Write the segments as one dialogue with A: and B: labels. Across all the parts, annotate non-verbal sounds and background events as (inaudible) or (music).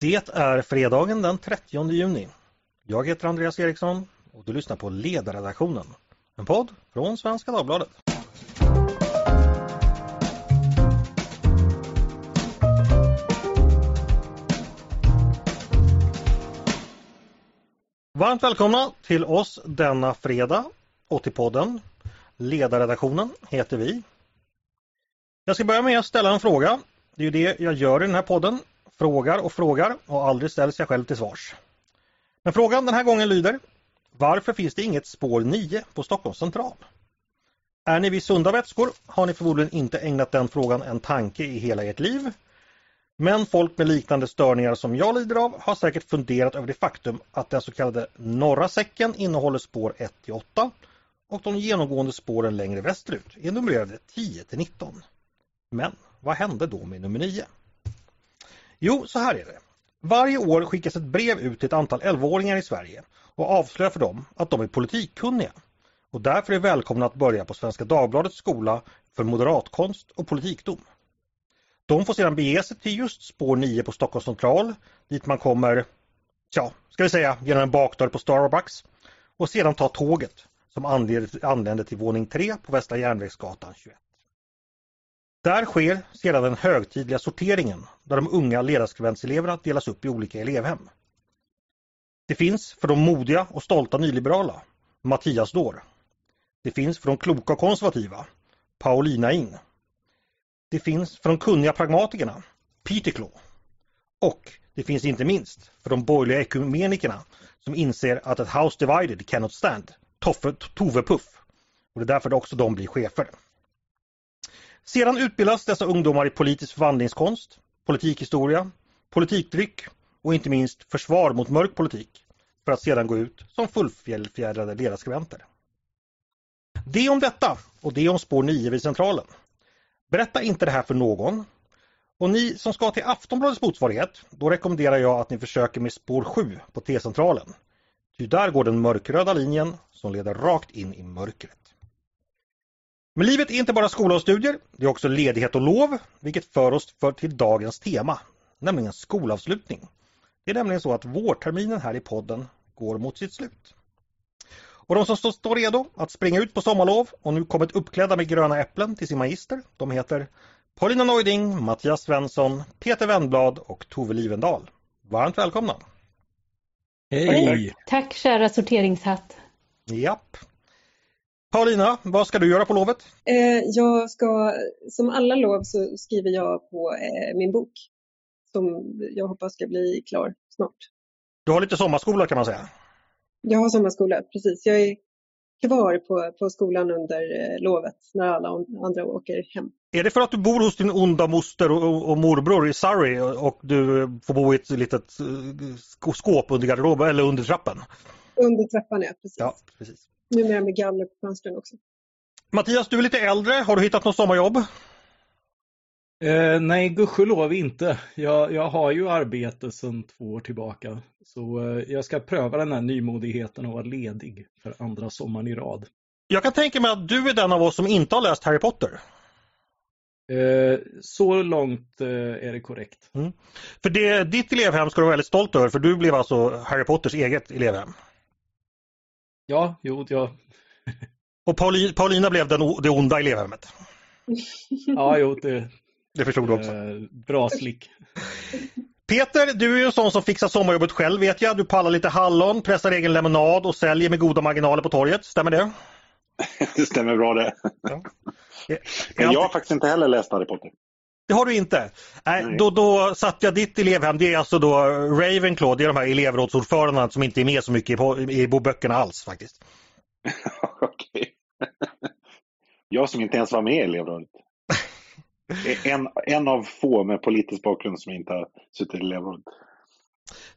A: Det är fredagen den 30 juni. Jag heter Andreas Eriksson och du lyssnar på Ledarredaktionen. En podd från Svenska Dagbladet. Varmt välkomna till oss denna fredag och till podden. Ledarredaktionen heter vi. Jag ska börja med att ställa en fråga. Det är ju det jag gör i den här podden. Frågar och frågar och aldrig ställs jag själv till svars. Men frågan den här gången lyder Varför finns det inget spår 9 på Stockholms central? Är ni vid sunda vätskor har ni förmodligen inte ägnat den frågan en tanke i hela ert liv. Men folk med liknande störningar som jag lider av har säkert funderat över det faktum att den så kallade norra säcken innehåller spår 1 till 8 och de genomgående spåren längre västerut är numrerade 10 till 19. Men vad hände då med nummer 9? Jo, så här är det. Varje år skickas ett brev ut till ett antal 11-åringar i Sverige och avslöjar för dem att de är politikkunniga och därför är välkomna att börja på Svenska Dagbladets skola för moderatkonst och politikdom. De får sedan bege sig till just spår 9 på Stockholms central dit man kommer, ja, ska vi säga genom en bakdörr på Starbucks och sedan ta tåget som anländer till våning 3 på Västra Järnvägsgatan 21. Där sker sedan den högtidliga sorteringen där de unga ledarskribentseleverna delas upp i olika elevhem. Det finns för de modiga och stolta nyliberala, Mattias Dår. Det finns för de kloka och konservativa, Paulina In. Det finns för de kunniga pragmatikerna, Peter Och det finns inte minst för de borgerliga ekumenikerna som inser att ett house divided cannot stand, Toffe, Tove Puff. Och det är därför också de blir chefer. Sedan utbildas dessa ungdomar i politisk förvandlingskonst, politikhistoria, politikdryck och inte minst försvar mot mörk politik för att sedan gå ut som fullfjädrade ledarskribenter. Det om detta och det om spår 9 vid Centralen. Berätta inte det här för någon. Och ni som ska till Aftonbladets motsvarighet, då rekommenderar jag att ni försöker med spår 7 på T-centralen. Ty där går den mörkröda linjen som leder rakt in i mörkret. Men livet är inte bara skola och studier, det är också ledighet och lov, vilket för oss för till dagens tema, nämligen skolavslutning. Det är nämligen så att vårterminen här i podden går mot sitt slut. Och de som står redo att springa ut på sommarlov och nu kommit uppklädda med gröna äpplen till sin magister, de heter Paulina Neuding, Mattias Svensson, Peter Wendblad och Tove Livendal. Varmt välkomna!
B: Hej! Tack kära sorteringshatt!
A: Japp! Paulina, vad ska du göra på lovet?
C: Eh, jag ska, som alla lov så skriver jag på eh, min bok som jag hoppas ska bli klar snart.
A: Du har lite sommarskola kan man säga?
C: Jag har sommarskola, precis. Jag är kvar på, på skolan under eh, lovet när alla andra åker hem.
A: Är det för att du bor hos din onda moster och, och morbror i Surrey och du får bo i ett litet skåp under garderoben eller under trappen?
C: Under trappan, ja. Precis.
A: Ja, precis.
C: Numera med galler på fönstren också.
A: Mattias, du är lite äldre. Har du hittat något sommarjobb?
D: Eh, nej, gudskelov inte. Jag, jag har ju arbete sedan två år tillbaka. Så eh, jag ska pröva den här nymodigheten att vara ledig för andra sommaren i rad.
A: Jag kan tänka mig att du är den av oss som inte har läst Harry Potter.
D: Eh, så långt eh, är det korrekt. Mm.
A: För det, ditt elevhem ska du vara väldigt stolt över för du blev alltså Harry Potters eget elevhem.
D: Ja, jo, ja. (laughs)
A: Och Paulina, Paulina blev den, det onda elevhemmet.
D: ja, jo, det,
A: det förstod du också.
D: Eh, bra slick.
A: Peter, du är ju en sån som fixar sommarjobbet själv vet jag. Du pallar lite hallon, pressar egen lemonad och säljer med goda marginaler på torget. Stämmer det? (laughs)
E: det stämmer bra det. Ja. Men jag har faktiskt inte heller läst Harry Potter.
A: Det har du inte? Nej, Nej. Då, då satte jag ditt elevhem, det är alltså då Ravenclaw, det är de här elevrådsordförandena som inte är med så mycket i, i böckerna alls faktiskt. (laughs)
E: Okej. (laughs) Jag som inte ens var med i elevrådet. (laughs) En, en av få med politisk bakgrund som inte har suttit i elevrådet.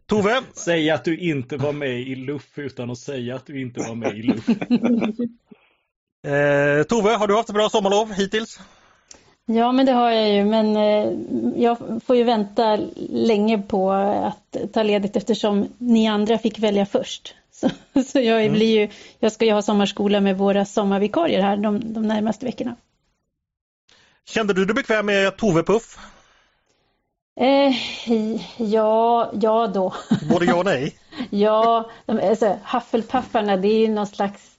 A: Tove?
D: Säg att du inte var med i LUF utan att säga att du inte var med i LUF.
A: eh, Tove, har du haft ett bra sommarlov hittills?
B: Ja, men det har jag ju, men eh, jag får ju vänta länge på att ta ledigt eftersom ni andra fick välja först. (laughs) Så, så jag, mm. blir ju, jag ska ju ha sommarskola med våra sommarvikarier här de, de närmaste veckorna.
A: Kände du dig bekväm med Tove Puff?
B: Eh, ja, ja då.
A: Både ja och (laughs) nej?
B: ja, alltså, Hufflepuffarna det är ju någon slags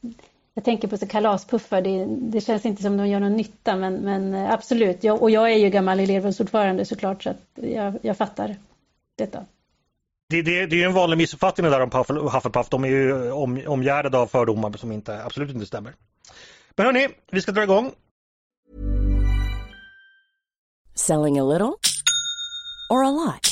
B: jag tänker på så kalaspuffar, det, det, känns inte som de gör någon nytta men, men eh, absolut. Jag, och jag är ju gammal elevrådsordförande såklart så att jag, jag fattar detta.
A: Det, det, det är en vanlig missuppfattning där om Hufflepuff. De är ju om, omgärdade av fördomar som inte, absolut inte stämmer. Men hörni, vi ska dra igång.
F: Selling a little or a lot?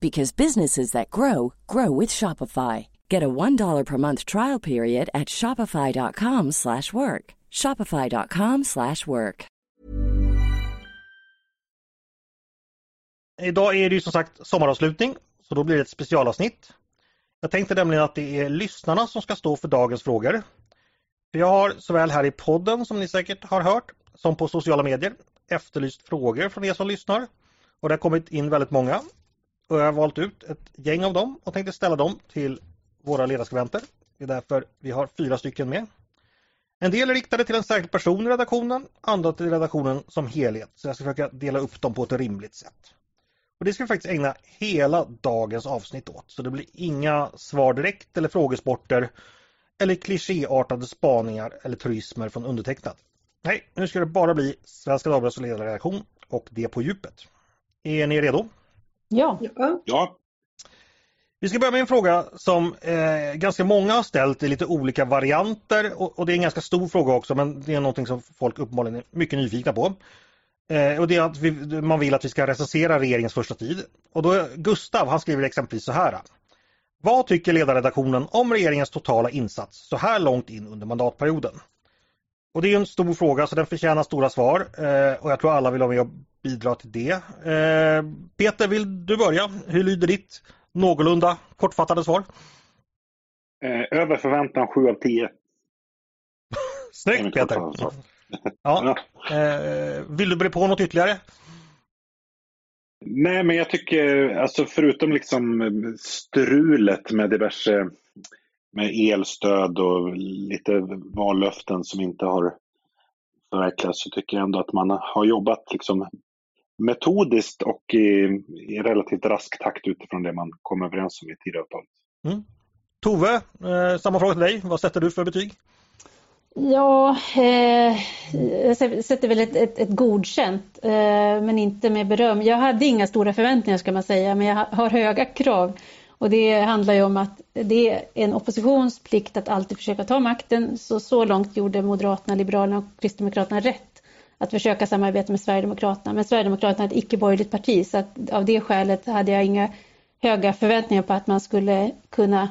F: because businesses that grow grow with Shopify. Get a $1 per month trial period at shopify.com/work. shopify.com/work.
A: Idag är det ju som sagt sommaravslutning så då blir det ett specialavsnitt. Jag tänkte nämligen att det är lyssnarna som ska stå för dagens frågor. För jag har såväl här i podden som ni säkert har hört som på sociala medier efterlyst frågor från er som lyssnar. Och det har kommit in väldigt många. Och jag har valt ut ett gäng av dem och tänkte ställa dem till våra ledarskribenter. Det är därför vi har fyra stycken med. En del är riktade till en särskild person i redaktionen, andra till redaktionen som helhet. Så jag ska försöka dela upp dem på ett rimligt sätt. Och Det ska vi faktiskt ägna hela dagens avsnitt åt. Så det blir inga svar direkt eller frågesporter eller klichéartade spaningar eller truismer från undertecknad. Nej, nu ska det bara bli Svenska Dagbladets ledarredaktion och det på djupet. Är ni redo?
B: Ja.
E: ja.
A: Vi ska börja med en fråga som eh, ganska många har ställt i lite olika varianter och, och, det är en ganska stor fråga också men det är någonting som folk uppenbarligen är mycket nyfikna på. Eh, och det är att vi, man vill att vi ska recensera regeringens första tid. Och då Gustav han skriver exempelvis så här. Vad tycker ledarredaktionen om regeringens totala insats så här långt in under mandatperioden? Och det är en stor fråga så den förtjänar stora svar eh, och jag tror alla vill vara med och bidra till det. Eh, Peter, vill du börja? Hur lyder ditt någorlunda kortfattade svar?
E: Eh, över förväntan 7 av 10. (laughs)
A: Snyggt Peter! Ja. Eh, vill du bre på något ytterligare?
E: Nej, men jag tycker, alltså förutom liksom strulet med diverse med elstöd och lite vallöften som inte har förverkligats så tycker jag ändå att man har jobbat liksom metodiskt och i, i relativt rask takt utifrån det man kom överens om i Tidöavtalet.
A: Mm. Tove, eh, samma fråga till dig. Vad sätter du för betyg?
B: Ja, eh, jag sätter väl ett, ett, ett godkänt, eh, men inte med beröm. Jag hade inga stora förväntningar ska man säga, men jag har höga krav. Och det handlar ju om att det är en oppositions plikt att alltid försöka ta makten. Så, så långt gjorde Moderaterna, Liberalerna och Kristdemokraterna rätt att försöka samarbeta med Sverigedemokraterna. Men Sverigedemokraterna är ett icke-borgerligt parti så att av det skälet hade jag inga höga förväntningar på att man skulle kunna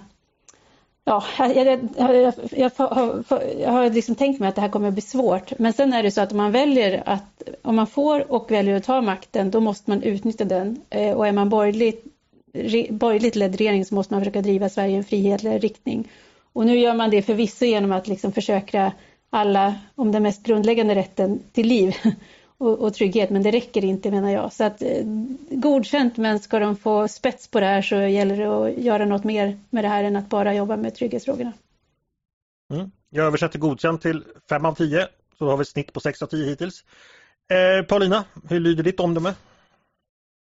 B: Ja, jag, jag, jag, jag, jag har liksom tänkt mig att det här kommer att bli svårt. Men sen är det så att om man väljer att, om man får och väljer att ta makten, då måste man utnyttja den. Eh, och är man borgerlig borgerligt, borgerligt ledd regering så måste man försöka driva Sverige i en frihetlig riktning. Och nu gör man det förvisso genom att liksom försöka alla om den mest grundläggande rätten till liv (laughs) och, och, trygghet, men det räcker inte menar jag. Så att eh, godkänt, men ska de få spets på det här så gäller det att göra något mer med det här än att bara jobba med trygghetsfrågorna.
A: Mm. Jag översätter godkänt till 5 av 10, så då har vi ett snitt på 6 av 10 hittills. Eh, Paulina, hur lyder ditt omdöme?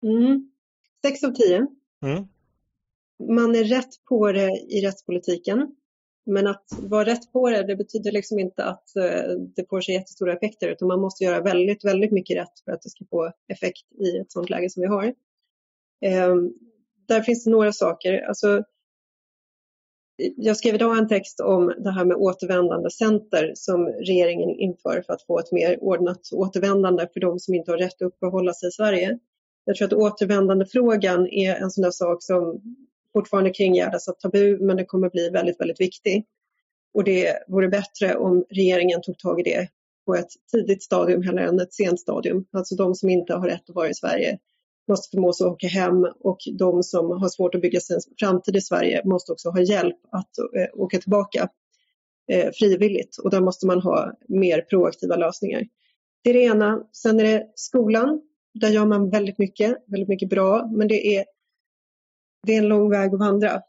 C: Mm. 6 av 10. Mm. Man är rätt på det i rättspolitiken. Men att vara rätt på det, det betyder liksom inte att eh, det får sig jättestora effekter utan man måste göra väldigt, väldigt mycket rätt för att det ska få effekt i ett sådant läge som vi har. Ehm, där finns det några saker. Alltså, jag skrev idag en text om det här med återvändande center som regeringen inför för att få ett mer ordnat återvändande för de som inte har rätt att uppehålla sig i Sverige. Jag tror att återvändandefrågan är en sån där sak som fortfarande kringgärdas av tabu men det kommer bli väldigt, väldigt viktig. Och det vore bättre om regeringen tog tag i det på ett tidigt stadium hellre än ett sent stadium. Alltså de som inte har rätt att vara i Sverige måste förmås att åka hem och de som har svårt att bygga sin framtid i Sverige måste också ha hjälp att eh, åka tillbaka eh, frivilligt och där måste man ha mer proaktiva lösningar. Det är det ena. Sen är det skolan. Där gör man väldigt mycket, väldigt mycket bra, men det är, det är en lång väg att vandra.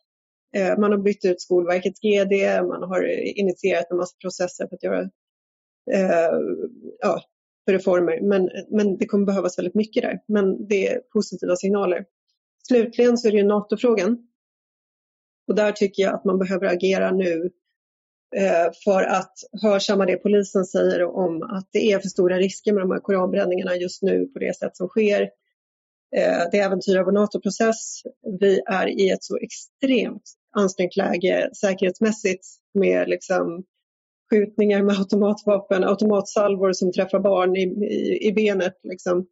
C: Eh, man har bytt ut Skolverkets GD, man har initierat en massa processer för att göra eh, ja, för reformer. Men, men det kommer behövas väldigt mycket där. Men det är positiva signaler. Slutligen så är det ju NATO-frågan. Och där tycker jag att man behöver agera nu för att hörsamma det polisen säger om att det är för stora risker med de här koranbränningarna just nu på det sätt som sker. Eh, det äventyrar vår NATO-process. Vi är i ett så extremt ansträngt läge säkerhetsmässigt med liksom skjutningar med automatvapen, automatsalvor som träffar barn i, i, i benet. Liksom.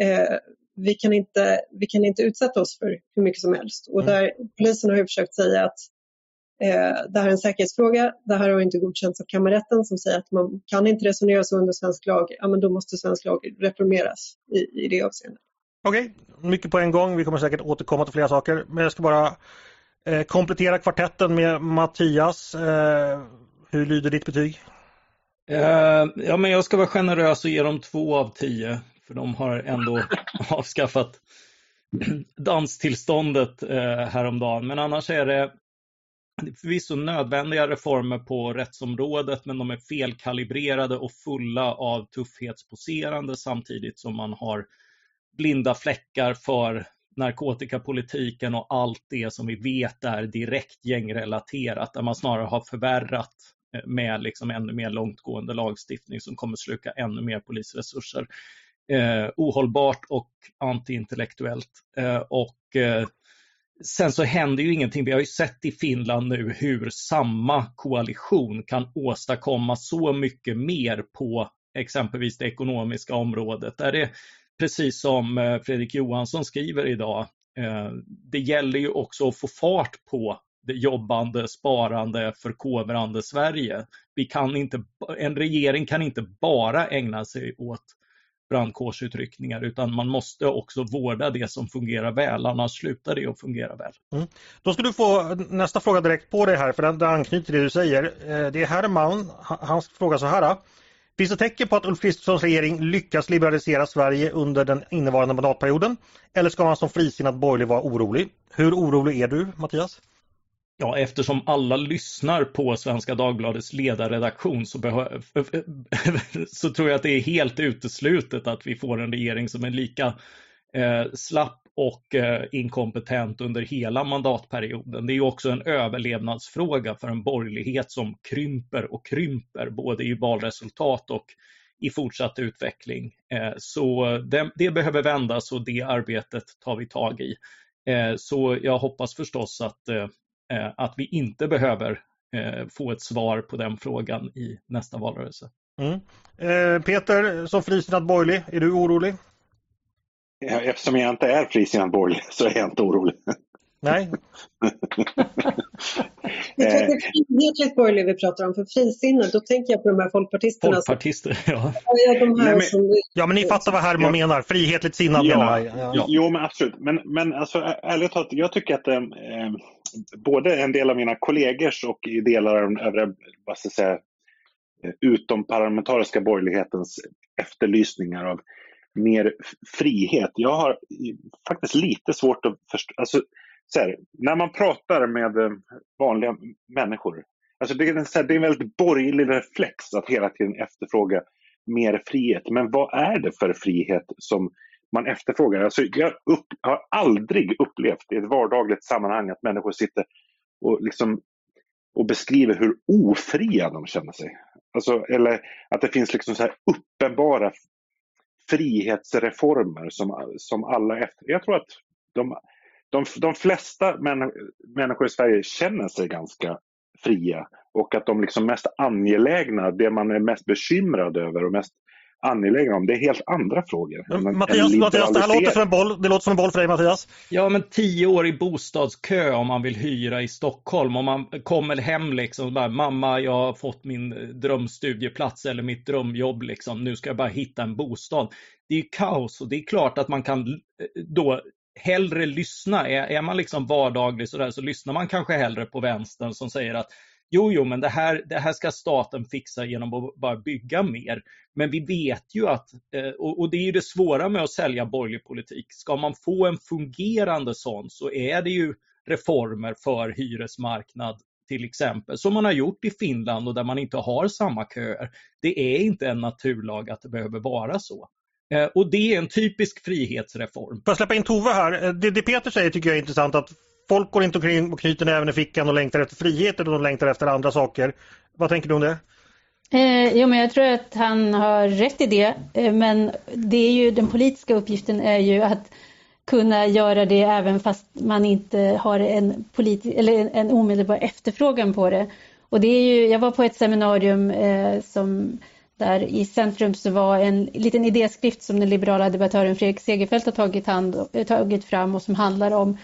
C: Eh, vi, kan inte, vi kan inte utsätta oss för hur mycket som helst. Och mm. där, polisen har ju försökt säga att eh, det här är en säkerhetsfråga. Det här har inte godkänts av kammarrätten som säger att man kan inte resonera så under svensk lag. Ja, men då måste svensk lag reformeras i, i det avseendet.
A: Okej, okay. mycket på en gång. Vi kommer säkert återkomma till flera saker. Men jag ska bara eh, komplettera kvartetten med Mattias. Eh, hur lyder ditt betyg?
D: Uh, ja, men jag ska vara generös och ge dem två av tio. För de har ändå (laughs) avskaffat (clears throat) danstillståndet uh, häromdagen. Men annars är det förvisso nödvändiga reformer på rättsområdet, men de är felkalibrerade och fulla av tuffhetsposerande samtidigt som man har blinda fläckar för narkotikapolitiken och allt det som vi vet är direkt gängrelaterat, där man snarare har förvärrat eh, med liksom ännu mer långtgående lagstiftning som kommer sluka ännu mer polisresurser. Eh, ohållbart och antiintellektuellt. Eh, och eh, sen så händer ju ingenting. Vi har ju sett i Finland nu hur samma koalition kan åstadkomma så mycket mer på exempelvis det ekonomiska området. Där det, precis som eh, Fredrik Johansson skriver idag, eh, det gäller ju också att få fart på det jobbande, sparande, förkovrande Sverige. Vi kan inte, en regering kan inte bara ägna sig åt brandkårsutryckningar utan man måste också vårda det som fungerar väl, annars slutar det att fungera väl. Mm.
A: Då ska du få nästa fråga direkt på dig här, för den, anknyter till det du säger. Eh, det är Herman, hans fråga så här. Finns det tecken på att Ulf Kristerssons regering lyckas liberalisera Sverige under den innevarande mandatperioden? Eller ska man som frisinnad borgerlig vara orolig? Hur orolig är du, Mattias?
D: Ja, eftersom alla lyssnar på Svenska Dagbladets ledarredaktion så, (laughs) så tror jag att det är helt uteslutet att vi får en regering som är lika eh, slapp och eh, inkompetent under hela mandatperioden. Det är också en överlevnadsfråga för en borgerlighet som krymper och krymper både i valresultat och i fortsatt utveckling. Eh, så det, det, behöver vändas och det arbetet tar vi tag i. Eh, så jag hoppas förstås att Eh, att vi inte behöver eh, få ett svar på den frågan i nästa valrörelse. Mm.
A: Eh, Peter, som frisinnad borgerlig, är du orolig?
E: Eftersom jag inte är frisinnad borgerlig så är jag inte orolig.
A: Nej. (laughs)
C: det är frihetligt borgerlig vi pratar om, för frisinnad, då tänker jag på de här folkpartisterna.
D: Folkpartister, (laughs) ja.
C: Ja, de här
A: Nej, men...
C: som...
A: ja, men ni fattar vad Herman ja. menar, frihetligt sinnad
E: ja. Ja. Jo, men absolut. Men, men alltså, ärligt talat, jag tycker att eh, både en del av mina kollegors och i delar av den övriga, vad ska jag säga, utomparlamentariska borgerlighetens efterlysningar av mer frihet. Jag har faktiskt lite svårt att förstå. Alltså, här, när man pratar med eh, vanliga människor, alltså det, är en, här, det är en väldigt borgerlig reflex att hela tiden efterfråga mer frihet. Men vad är det för frihet som man efterfrågar? Alltså jag upp, har aldrig upplevt i ett vardagligt sammanhang att människor sitter och, liksom, och beskriver hur ofria de känner sig. Alltså, eller att det finns liksom så här uppenbara frihetsreformer som, som alla efter... Jag tror att de de, de flesta män, människor i Sverige känner sig ganska fria och att de liksom mest angelägna, det man är mest bekymrad över och mest angelägna om. Det är helt andra frågor.
A: Men, Mattias, Mattias det här låter som en boll. Det låter som en boll för dig Mattias.
D: Ja, men tio år i bostadskö om man vill hyra i Stockholm. Om man kommer hem liksom och bara, mamma, jag har fått min drömstudieplats eller mitt drömjobb liksom. Nu ska jag bara hitta en bostad. Det är kaos och det är klart att man kan då hellre lyssna. Är, är man liksom vardaglig sådär så lyssnar man kanske hellre på vänstern som säger att jo, jo, men det här, det här ska staten fixa genom att bara bygga mer. Men vi vet ju att, eh, och det är ju det svåra med att sälja borgerlig politik, ska man få en fungerande sån så är det ju reformer för hyresmarknad till exempel, som man har gjort i Finland och där man inte har samma köer. Det är inte en naturlag att det behöver vara så. Eh, och det är en typisk frihetsreform.
A: Får jag släppa in Tove här? Eh, det, det Peter säger tycker jag är intressant att folk går inte omkring och knyter näven i fickan och längtar efter frihet och de längtar efter andra saker. Vad tänker du om det?
B: Eh, jo, men jag tror att han har rätt i det. Eh, men det är ju, den politiska uppgiften är ju att kunna göra det även fast man inte har en, politi- eller en omedelbar efterfrågan på det. Och det är ju, jag var på ett seminarium eh, som där i centrum så var en liten idéskrift som den liberala debattören Fredrik Segerfeldt har tagit, hand, eh, tagit fram och som handlar om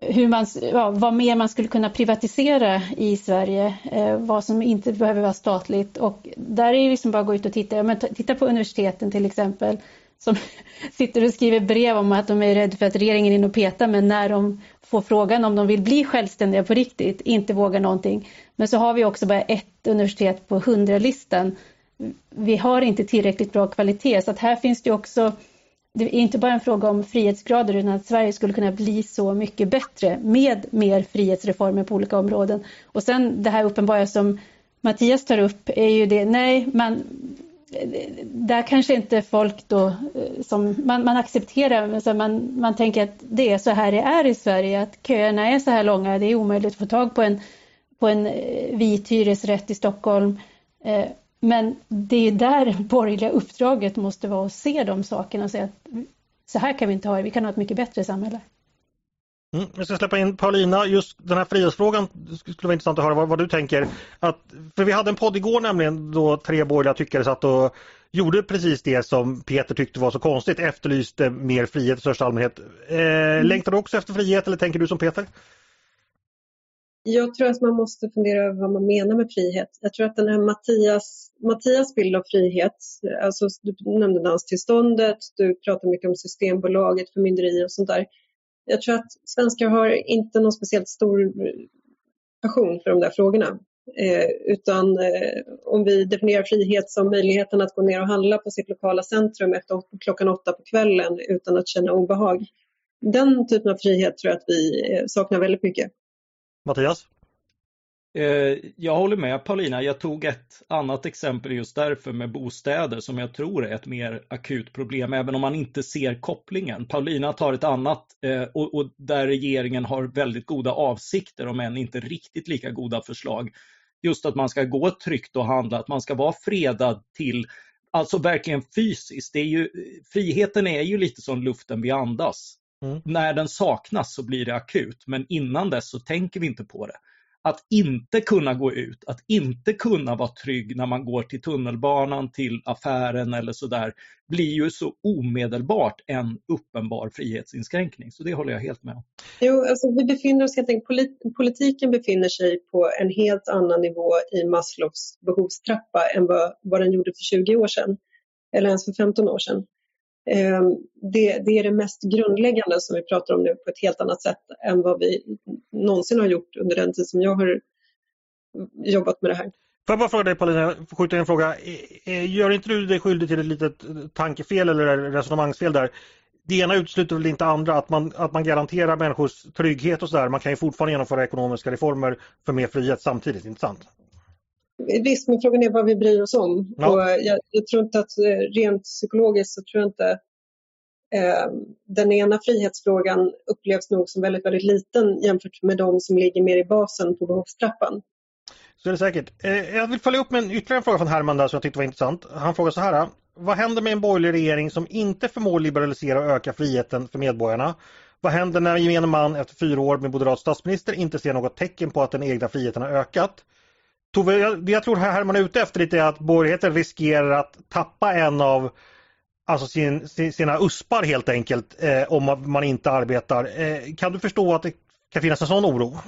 B: hur man, ja, vad mer man skulle kunna privatisera i Sverige, eh, vad som inte behöver vara statligt. Och där är det liksom bara att gå ut och titta. Ja, men titta på universiteten till exempel som (laughs) sitter och skriver brev om att de är rädda för att regeringen är inne och petar men när de får frågan om de vill bli självständiga på riktigt inte vågar någonting. Men så har vi också bara ett universitet på 100-listan. Vi har inte tillräckligt bra kvalitet så att här finns det också det är inte bara en fråga om frihetsgrader utan att Sverige skulle kunna bli så mycket bättre med mer frihetsreformer på olika områden. Och sen det här uppenbara som Mattias tar upp är ju det, nej, man, där kanske inte folk då, eh, som man, man accepterar, så man, man tänker att det är så här det är i Sverige, att köerna är så här långa, det är omöjligt att få tag på en, på en eh, vit hyresrätt i Stockholm. Eh, men det är där borgerliga uppdraget måste vara att se de sakerna och säga att så här kan vi inte ha det, vi kan ha ett mycket bättre samhälle.
A: Mm, jag ska släppa in Paulina, just den här frihetsfrågan skulle vara intressant att höra vad, vad, du tänker. Att, för vi hade en podd igår nämligen då tre borgerliga tyckare satt och gjorde precis det som Peter tyckte var så konstigt, efterlyste mer frihet i största allmänhet. Eh, mm. Längtar du också efter frihet eller tänker du som Peter?
C: Jag tror att man måste fundera över vad man menar med frihet. Jag tror att den här Mattias, Mattias bild av frihet, alltså du nämnde danstillståndet, du pratar mycket om Systembolaget, förmynderi och sånt där. Jag tror att svenskar har inte någon speciellt stor passion för de där frågorna. Eh, utan eh, om vi definierar frihet som möjligheten att gå ner och handla på sitt lokala centrum efter klockan åtta på kvällen utan att känna obehag. Den typen av frihet tror jag att vi eh, saknar väldigt mycket.
A: Mattias?
D: Eh, jag håller med Paulina. Jag tog ett annat exempel just därför med bostäder som jag tror är ett mer akut problem, även om man inte ser kopplingen. Paulina tar ett annat eh, och, där regeringen har väldigt goda avsikter, om än inte riktigt lika goda förslag. Just att man ska gå tryggt och handla, att man ska vara fredad till, alltså verkligen fysiskt. Det är ju, eh, friheten är ju lite som luften vi andas. Mm. När den saknas så blir det akut, men innan dess så tänker vi inte på det. Att inte kunna gå ut, att inte kunna vara trygg när man går till tunnelbanan, till affären eller sådär, blir ju så omedelbart en uppenbar frihetsinskränkning. Så det håller jag helt med om.
C: Jo, alltså vi befinner oss helt enkelt, politiken befinner sig på en helt annan nivå i Maslows behovstrappa än vad, vad den gjorde för 20 år sedan, eller ens för 15 år sedan. Ehm, det, det, är det mest grundläggande som vi pratar om nu på ett helt annat sätt än vad vi någonsin har gjort under den tid som jag har jobbat med det här.
A: Får jag bara fråga dig Paulina, skjuta in en fråga. E, e, gör inte du dig skyldig till ett litet tankefel eller resonemangsfel där? Det ena utesluter väl inte andra, att man, att man garanterar människors trygghet och sådär. Man kan ju fortfarande genomföra ekonomiska reformer för mer frihet samtidigt, inte sant?
C: Visst, men frågan är vad vi bryr oss om. Ja. Och jag, jag, tror inte att eh, rent psykologiskt så tror jag inte eh, den ena frihetsfrågan upplevs nog som väldigt, väldigt liten jämfört med de som ligger mer i basen på behovstrappan.
A: Så är det säkert. Eh, jag vill följa upp med en ytterligare fråga från Herman där som jag tyckte var intressant. Han frågar så här. Vad händer med en borgerlig regering som inte förmår liberalisera och öka friheten för medborgarna? Vad händer när gemene man efter fyra år med moderat statsminister inte ser något tecken på att den egna friheten har ökat? Tove, jag, jag tror här man är ute efter lite att borgerligheten riskerar att tappa en av alltså sin, sina uspar helt enkelt eh, om man inte arbetar. Eh, kan du förstå att det kan finnas en sån oro?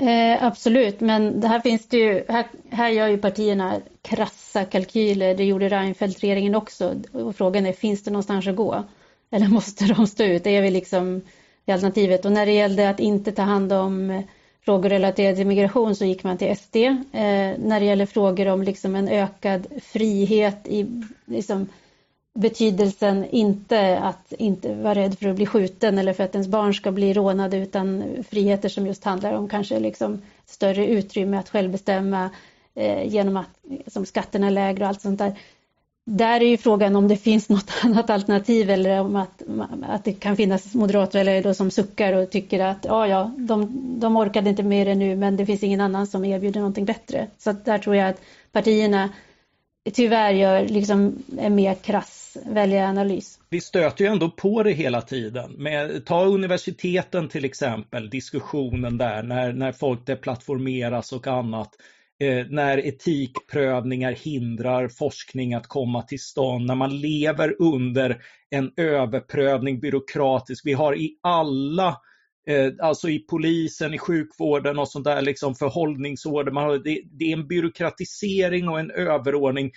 B: Eh, absolut, men det här finns det ju, här, här gör ju partierna krassa kalkyler, det gjorde Reinfeldt-regeringen också. Och frågan är, finns det någonstans att gå? Eller måste de stå ut? Det är väl liksom alternativet. Och när det gällde att inte ta hand om frågor relaterade till migration så gick man till SD. Eh, när det gäller frågor om liksom en ökad frihet i liksom, betydelsen inte att inte vara rädd för att bli skjuten eller för att ens barn ska bli rånade utan friheter som just handlar om kanske liksom större utrymme att själv bestämma eh, genom att som skatterna är lägre och allt sånt där. Där är ju frågan om det finns (laughs) något annat alternativ eller om att, att det kan finnas moderater eller då som suckar och tycker att ja, ja, de, de orkade inte med det nu men det finns ingen annan som erbjuder någonting bättre. Så där tror jag att partierna tyvärr gör liksom en mer krass väljaranalys.
D: Vi stöter ju ändå på det hela tiden. Med, ta universiteten till exempel, diskussionen där när, när folk deplattformeras och annat. Eh, när etikprövningar hindrar forskning att komma till stånd, när man lever under en överprövning byråkratisk. Vi har i alla eh, alltså i polisen, i sjukvården och sånt där, liksom förhållningsorder. Man har, det, det, är en byråkratisering och en överordning.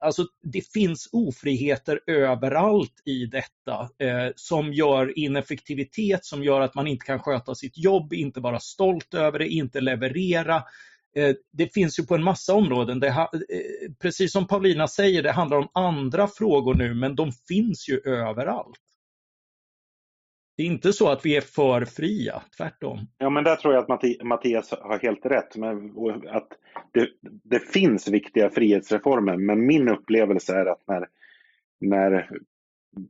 D: Alltså det finns ofriheter överallt i detta eh, som gör ineffektivitet, som gör att man inte kan sköta sitt jobb, inte vara stolt över det, inte leverera. Eh, det finns ju på en massa områden. Det, eh, precis som Paulina säger, det handlar om andra frågor nu, men de finns ju överallt. Det är inte så att vi är för fria, tvärtom.
E: Ja, men där tror jag att Mattias har helt rätt. Men att det, det finns viktiga frihetsreformer, men min upplevelse är att när, när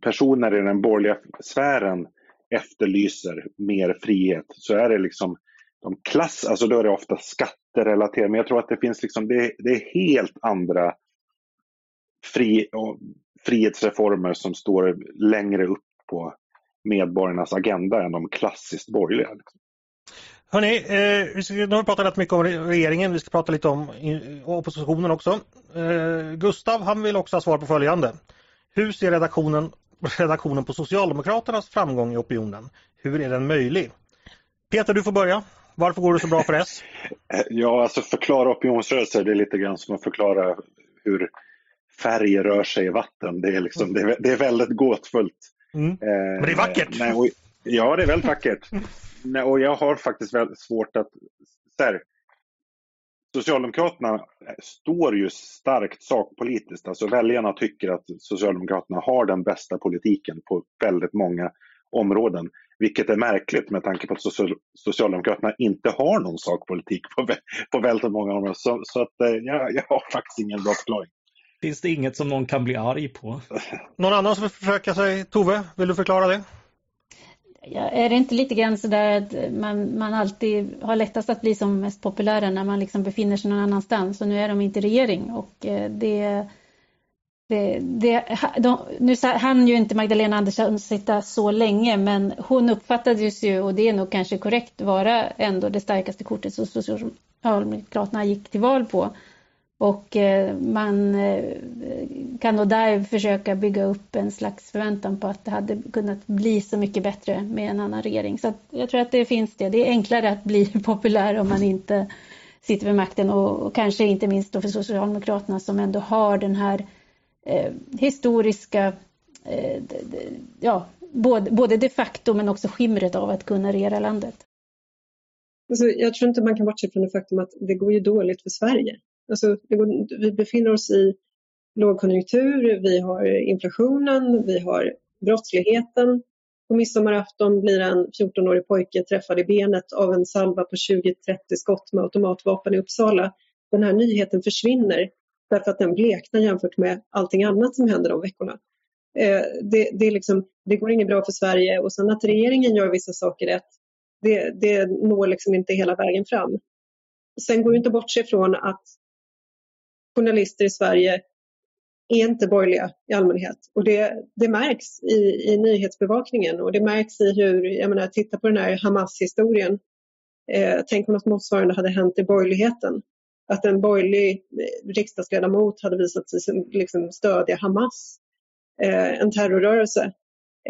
E: personer i den borgerliga sfären efterlyser mer frihet så är det liksom de klass, alltså då är det ofta skatterelaterat, men jag tror att det finns liksom, det, det är helt andra fri, frihetsreformer som står längre upp på medborgarnas agenda än de klassiskt borgerliga. Liksom.
A: Hörrni, eh, nu har vi pratat rätt mycket om regeringen, vi ska prata lite om oppositionen också. Eh, Gustav, han vill också ha svar på följande. Hur ser redaktionen, redaktionen på Socialdemokraternas framgång i opinionen? Hur är den möjlig? Peter, du får börja. Varför går det så bra för S? (laughs)
E: Ja, alltså förklara opinionsrörelser, det är lite grann som att förklara hur färg rör sig i vatten. Det är, liksom, det är, det är väldigt gåtfullt.
A: Mm. Eh, Men det är vackert!
E: Nej, och, ja, det är väldigt vackert. (laughs) nej, och jag har faktiskt väldigt svårt att... Så Socialdemokraterna står ju starkt sakpolitiskt. Alltså väljarna tycker att Socialdemokraterna har den bästa politiken på väldigt många områden. Vilket är märkligt med tanke på att Socialdemokraterna inte har någon sakpolitik på, på väldigt många områden. Så, så att, eh, jag, jag har faktiskt ingen bra förklaring.
D: Finns det inget som någon kan bli arg på?
A: Någon annan som vill försöka sig? Tove, vill du förklara det?
B: Ja, är det inte lite grann sådär att man, man alltid har lättast att bli som mest populära när man liksom befinner sig någon annanstans och nu är de inte i regering och eh, det det, det, de, nu hann ju inte Magdalena Andersson sitta så länge men hon uppfattades ju, och det är nog kanske korrekt, vara ändå det starkaste kortet som Socialdemokraterna gick till val på. Och eh, man eh, kan då där försöka bygga upp en slags förväntan på att det hade kunnat bli så mycket bättre med en annan regering. Så jag tror att det finns det. Det är enklare att bli (laughs) populär om man inte sitter vid makten och, och kanske inte minst då för Socialdemokraterna som ändå har den här eh, historiska, eh, ja, både, både de facto men också skimret av att kunna regera landet.
C: Alltså, jag tror inte man kan bortse från det faktum att det går ju dåligt för Sverige. Alltså, går, vi befinner oss i lågkonjunktur, vi har inflationen, vi har brottsligheten. På midsommarafton blir en 14-årig pojke träffad i benet av en salva på 20-30 skott med automatvapen i Uppsala. Den här nyheten försvinner därför att den bleknar jämfört med allting annat som händer de veckorna. Eh, det, det, liksom, det, går inget bra för Sverige och sen att regeringen gör vissa saker rätt, det, det når liksom inte hela vägen fram. Sen går det inte bort sig från att journalister i Sverige är inte borgerliga i allmänhet. Och det, det märks i, i nyhetsbevakningen och det märks i hur, jag menar, titta på den här Hamas-historien. Eh, tänk om något motsvarande hade hänt i borgerligheten att en borgerlig eh, riksdagsledamot hade visat sig liksom stödja Hamas, eh, en terrorrörelse.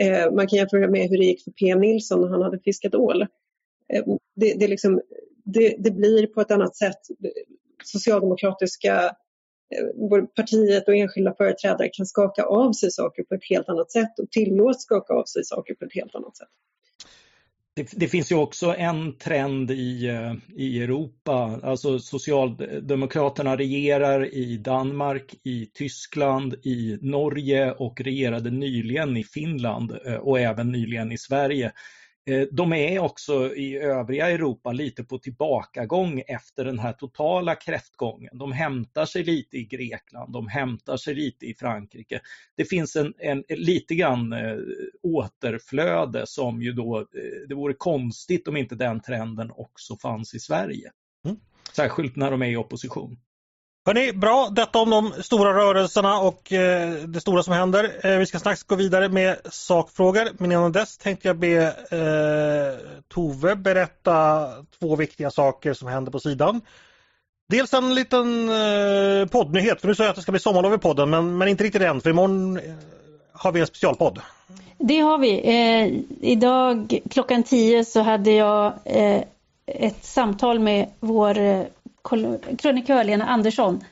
C: Eh, man kan jämföra med hur det gick för PM Nilsson när han hade fiskat ål. Det, det, liksom, det, det blir på ett annat sätt. Socialdemokratiska partiet och enskilda företrädare kan skaka av sig saker på ett helt annat sätt och tillåts skaka av sig saker på ett helt annat sätt.
D: Det, det, finns ju också en trend i, eh, i Europa, alltså Socialdemokraterna regerar i Danmark, i Tyskland, i Norge och regerade nyligen i Finland eh, och även nyligen i Sverige. Eh, de är också i övriga Europa lite på tillbakagång efter den här totala kräftgången. De hämtar sig lite i Grekland, de hämtar sig lite i Frankrike. Det finns en, en lite grann eh, återflöde som ju då, eh, det vore konstigt om inte den trenden också fanns i Sverige. Mm. Särskilt när de är i opposition.
A: Hörrni, bra. Detta om de stora rörelserna och eh, det stora som händer. Eh, vi ska strax gå vidare med sakfrågor. Men innan dess tänkte jag be eh, Tove berätta två viktiga saker som händer på sidan. Dels en liten eh, poddnyhet, för nu sa jag att det ska bli sommarlov i podden, men, men inte riktigt än, för imorgon eh, har vi en specialpodd.
B: Det har vi. Eh, idag klockan 10 så hade jag eh, ett samtal med vår eh, krönikör Lena Andersson.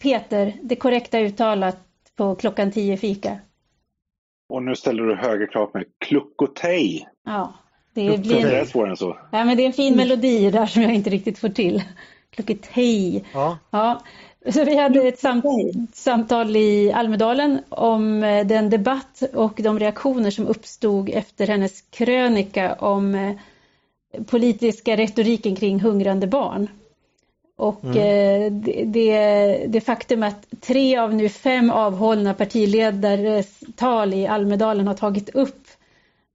B: Peter, det korrekta uttalat på klockan 10 fika.
E: Och nu ställer du högre krav med kluckotej.
B: Ja,
E: det blir... Det är svårare än så.
B: Ja, men det är en fin melodi där som jag inte riktigt får till. Kluckotej. Ja. ja. Så vi hade ett samt samtal i Almedalen om eh, den debatt och de reaktioner som uppstod efter hennes krönika om eh, politiska retoriken kring hungrande barn. Och mm. eh, det, det, faktum att tre av nu fem avhållna partiledares tal i Almedalen har tagit upp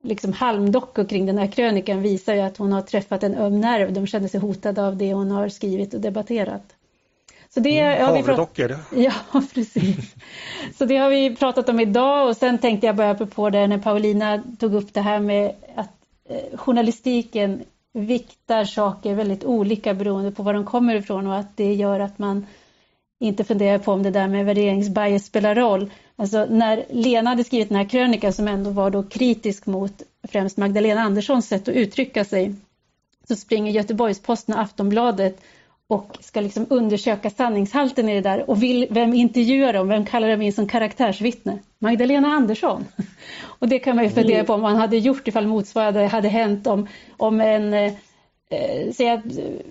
B: liksom halmdockor kring den här krönikan visar ju att hon har träffat en öm nerv. De känner sig hotade av det hon har skrivit och debatterat.
A: Så det mm, har vi pratat... (laughs)
B: Ja, precis. Så det har vi pratat om idag och sen tänkte jag börja på det när Paulina tog upp det här med att eh, journalistiken viktar saker väldigt olika beroende på var de kommer ifrån och att det gör att man inte funderar på om det där med värderingsbias spelar roll. Alltså när Lena hade skrivit den här krönikan som ändå var då kritisk mot främst Magdalena Anderssons sätt att uttrycka sig så springer Göteborgs-Posten och Aftonbladet och ska liksom undersöka sanningshalten i det där och vill, vem intervjuar dem, vem kallar dem in som karaktärsvittne? Magdalena Andersson. (laughs) Och det kan man ju fundera på om man hade gjort ifall motsvarande hade hänt om, om en eh, Säg att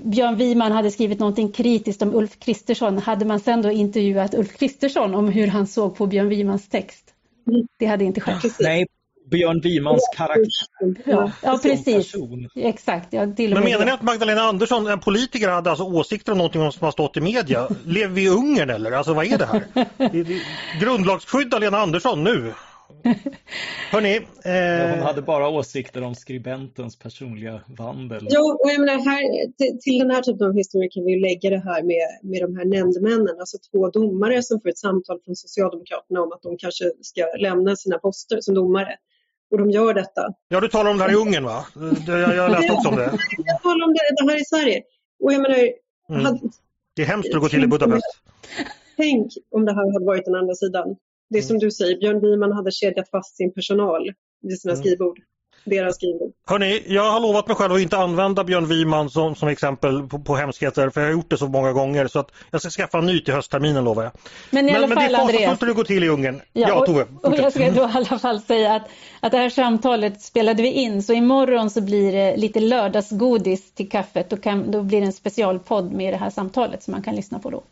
B: Björn Wiman hade skrivit någonting kritiskt om Ulf Kristersson. Hade man sen då intervjuat Ulf Kristersson om hur han såg på Björn Wimans text? Det hade inte skett.
D: Nej, Björn Wimans karaktär.
B: Ja, ja precis. Exakt. Ja,
A: Men menar ni att Magdalena Andersson, en politiker, hade alltså åsikter om någonting som har stått i media? (laughs) Lever vi i Ungern eller? Alltså vad är det här? Grundlagsskydda Lena Andersson nu. Hörrni,
D: eh... Hon hade bara åsikter om skribentens personliga vandel.
C: Ja, och jag menar, här, till, till den här typen av historia kan vi lägga det här med, med de här nämndemännen, alltså två domare som får ett samtal från Socialdemokraterna om att de kanske ska lämna sina poster som domare. Och de gör detta.
A: Ja, du talar om det här i Ungern va? Jag, jag läste också om det. (laughs)
C: Jag talar om det, det här i Sverige. Och jag menar,
A: mm. hade... Det är hemskt att gå till i Budapest.
C: Tänk om det här hade varit den andra sidan. Det är som du säger, Björn Wiman hade kedjat fast sin personal vid sina mm. skrivbord. Deras skrivbord.
A: Hörrni, jag har lovat mig själv att inte använda Björn Wiman som, som exempel på, på hemskheter för jag har gjort det så många gånger så att jag ska skaffa en ny till höstterminen lovar jag.
B: Men, i alla
A: men,
B: fall,
A: men det är fasligt hur det går till i Ungern.
B: Ja, ja Tove. Och, och jag ska då i alla fall säga att, att det här samtalet spelade vi in så imorgon så blir det lite lördagsgodis till kaffet. och kan, då blir det en specialpodd med det här samtalet som man kan lyssna på då.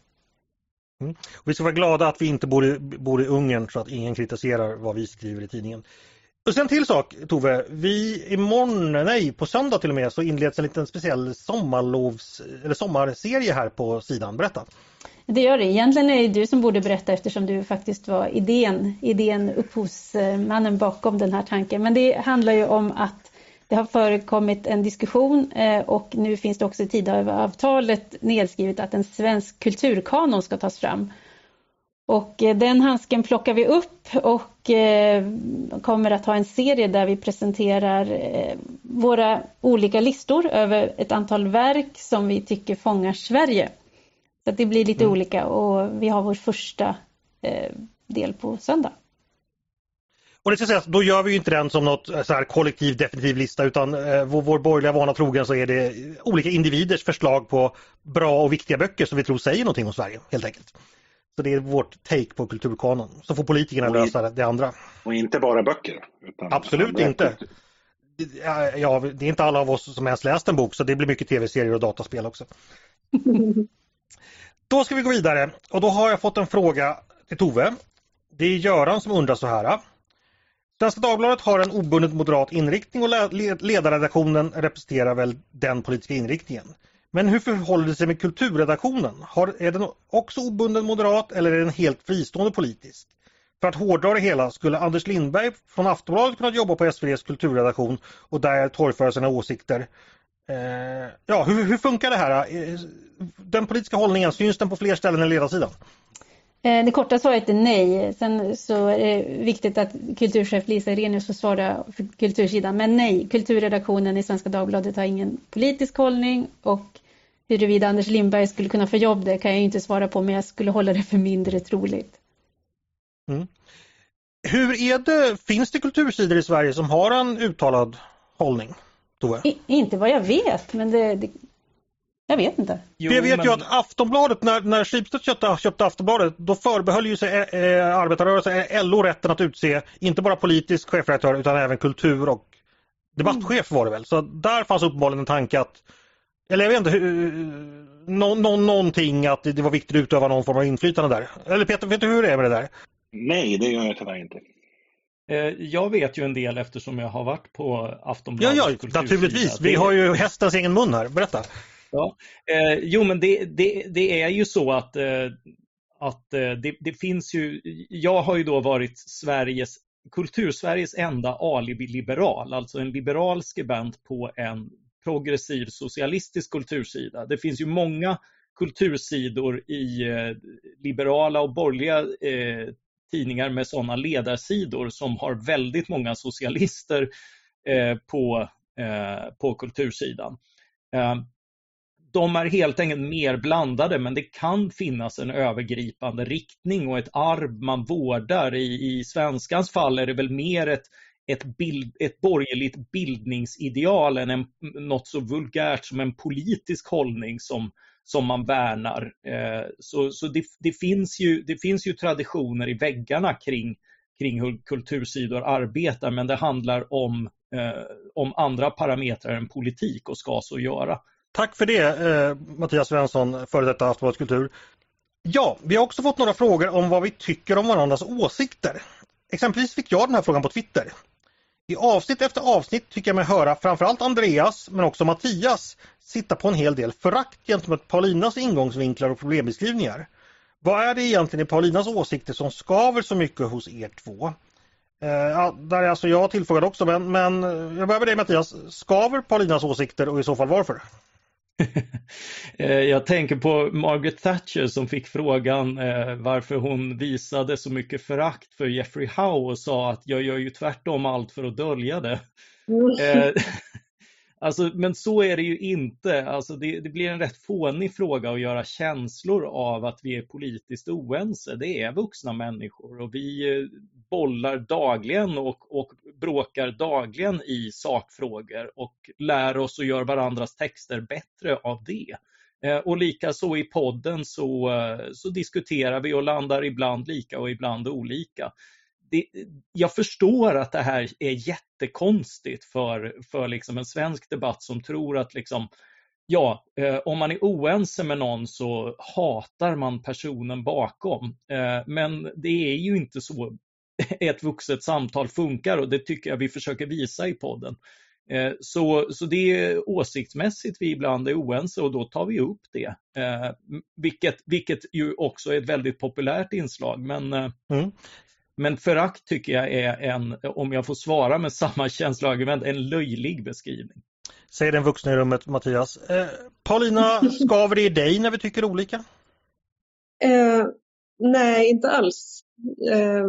A: Mm. vi ska vara glada att vi inte bor i, bor i Ungern så att ingen kritiserar vad vi skriver i tidningen. Och sen till sak Tove, vi imorgon, nej på söndag till och med så inleds en liten speciell sommarlovs eller sommarserie här på sidan. Berätta!
B: Det gör det. Egentligen är det du som borde berätta eftersom du faktiskt var idén, idén upphovsmannen eh, bakom den här tanken. Men det handlar ju om att det har förekommit en diskussion eh, och nu finns det också i Tidöavtalet nedskrivet att en svensk kulturkanon ska tas fram. Och eh, den handsken plockar vi upp och eh, kommer att ha en serie där vi presenterar våra olika listor över ett antal verk som vi tycker fångar Sverige. Så det blir lite mm. olika och vi har vår första eh, del på söndag.
A: Och det ska sägas, då gör vi inte den som något så här kollektiv definitiv lista utan eh, vår, vår borgerliga vana trogen så är det olika individers förslag på bra och viktiga böcker som vi tror säger någonting om Sverige helt enkelt. Så det är vårt take på kulturkanon. Så får politikerna lösa det andra.
E: Och inte bara böcker?
A: Absolut inte. Ja, det är inte alla av oss som ens läst en bok så det blir mycket tv-serier och dataspel också. (laughs) då ska vi gå vidare och då har jag fått en fråga till Tove. Det är Göran som undrar så här. Svenska Dagbladet har en obundet moderat inriktning och ledarredaktionen representerar väl den politiska inriktningen. Men hur förhåller det sig med kulturredaktionen? Har, är den också obunden moderat eller är den helt fristående politisk? För att hårdra det hela skulle Anders Lindberg från Aftonbladet kunna jobba på SVDs kulturredaktion och där torgföra sina åsikter. Eh, ja, hur, hur, funkar det här? Eh, den politiska hållningen, syns den på fler ställen än ledarsidan?
B: Eh, det korta svaret är nej. Sen så är det viktigt att kulturchef Lisa Irenius får svara för kultursidan. Men nej, kulturredaktionen i Svenska Dagbladet har ingen politisk hållning och huruvida Anders Lindberg skulle kunna få jobb där kan jag inte svara på men jag skulle hålla det för mindre troligt.
A: Mm. Hur är det, finns det kultursidor i Sverige som har en uttalad hållning?
B: I, inte vad jag vet men det, det jag vet inte.
A: Jo, jag vet men... ju att Aftonbladet, när, när Schibsted köpte, köpte Aftonbladet, då förbehöll ju sig äh, arbetarrörelsen, äh, LO rätten att utse inte bara politisk chefredaktör utan även kultur och debattchef var det väl. Så där fanns uppenbarligen en tanke att, eller jag vet inte, hur, no, no, någonting att det var viktigt att utöva någon form av inflytande där. Eller Peter, vet du hur det är med det där?
E: Nej, det gör jag tyvärr inte.
D: Jag vet ju en del eftersom jag har varit på Aftonbladets
A: Ja, ja, naturligtvis. Vi har ju hästens egen mun här. Berätta.
D: Ja. Eh, jo, men det, det, det, är ju så att, eh, att eh, det, det, finns ju, jag har ju då varit Sveriges, kultursveriges enda alibi-liberal, alltså en liberal skribent på en progressiv socialistisk kultursida. Det finns ju många kultursidor i eh, liberala och borgerliga eh, tidningar med sådana ledarsidor som har väldigt många socialister eh, på, eh, på kultursidan ehm, de är helt enkelt mer blandade men det kan finnas en övergripande riktning och ett arv man vårdar. I, i svenskans fall är det väl mer ett, ett, bild, ett borgerligt bildningsideal än en, något så vulgärt som en politisk hållning som, som man värnar. Eh, så så det, det, finns ju, det finns ju traditioner i väggarna kring, kring hur kultursidor arbetar men det handlar om, eh, om andra parametrar än politik och ska så göra.
A: Tack för det eh, Mattias Svensson, före detta Aftonbladet Kultur. Ja, vi har också fått några frågor om vad vi tycker om varandras åsikter. Exempelvis fick jag den här frågan på Twitter. I avsnitt efter avsnitt tycker jag mig höra framförallt Andreas men också Mattias sitta på en hel del förakt gentemot Paulinas ingångsvinklar och problembeskrivningar. Vad är det egentligen i Paulinas åsikter som skaver så mycket hos er två? Eh, där är alltså jag tillfrågad också men, men jag börjar med dig Mattias. Skaver Paulinas åsikter och i så fall varför? (laughs)
D: Eh, jag tänker på Margaret Thatcher som fick frågan eh, varför hon visade så mycket förakt för Jeffrey Howe och sa att jag gör ju tvärtom allt för att dölja det. Mm. (laughs) (laughs) Alltså, men så är det ju inte. Alltså, det, det, blir en rätt fånig fråga att göra känslor av att vi är politiskt oense. Det är vuxna människor och vi eh, bollar dagligen och, och bråkar dagligen i sakfrågor och lär oss och gör varandras texter bättre av det. Eh, och likaså i podden så, eh, så diskuterar vi och landar ibland lika och ibland olika det, jag förstår att det här är jättekonstigt för, för liksom en svensk debatt som tror att liksom, ja, eh, om man är oense med någon så hatar man personen bakom. Eh, men det är ju inte så (laughs) ett vuxet samtal funkar och det tycker jag vi försöker visa i podden. Eh, så, så det är åsiktsmässigt vi ibland är oense och då tar vi upp det. Eh, vilket, vilket ju också är ett väldigt populärt inslag. Men, eh, mm. Men förakt tycker jag är en, om jag får svara med (laughs) samma känsloargument, en löjlig beskrivning.
A: Säger den vuxna i rummet Mattias. Eh, Paulina, (laughs) skaver det i dig när vi tycker olika?
C: Eh, nej, inte alls. Eh,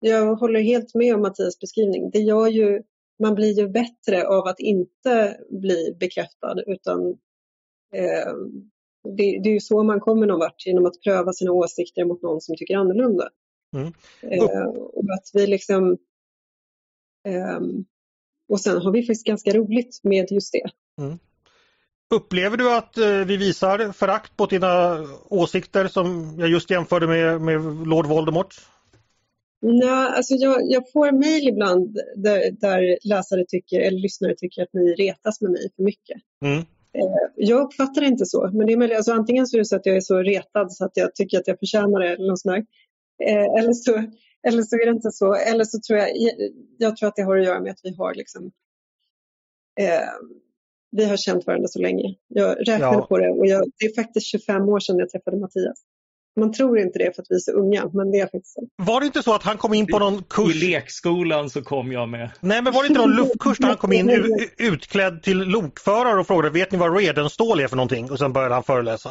C: jag håller helt med om Mattias beskrivning. Det gör ju, man blir ju bättre av att inte bli bekräftad utan eh, det, det är ju så man kommer någon vart, genom att pröva sina åsikter mot någon som tycker annorlunda. Mm. Eh, och att vi liksom... Eh, och sen har vi faktiskt ganska roligt med just det. Mm.
A: Upplever du att eh, vi visar förakt på dina åsikter som jag just jämförde med, med Lord Voldemort?
C: Nej, alltså jag, jag får mejl ibland där, där, läsare tycker, eller lyssnare tycker att ni retas med mig för mycket. Mm. Eh, jag uppfattar det inte så, men det är möjligt, alltså antingen så är det så att jag är så retad så att jag tycker att jag förtjänar det eller något sånt eh, eller, så, eller så är det inte så. Eller så tror jag, jag tror att det har att göra med att vi har liksom eh, vi har känt varandra så länge. Jag räknade ja. på det och jag, det är faktiskt 25 år sedan jag träffade Mattias. Man tror inte det för att vi är så unga, men det är faktiskt så.
A: Var det inte så att han kom in på någon kurs?
D: I lekskolan så kom jag med.
A: Nej, men var det inte någon luftkurs där han kom in (laughs) utklädd till lokförare och frågade vet ni vad redenstål är för någonting? Och sen började han föreläsa.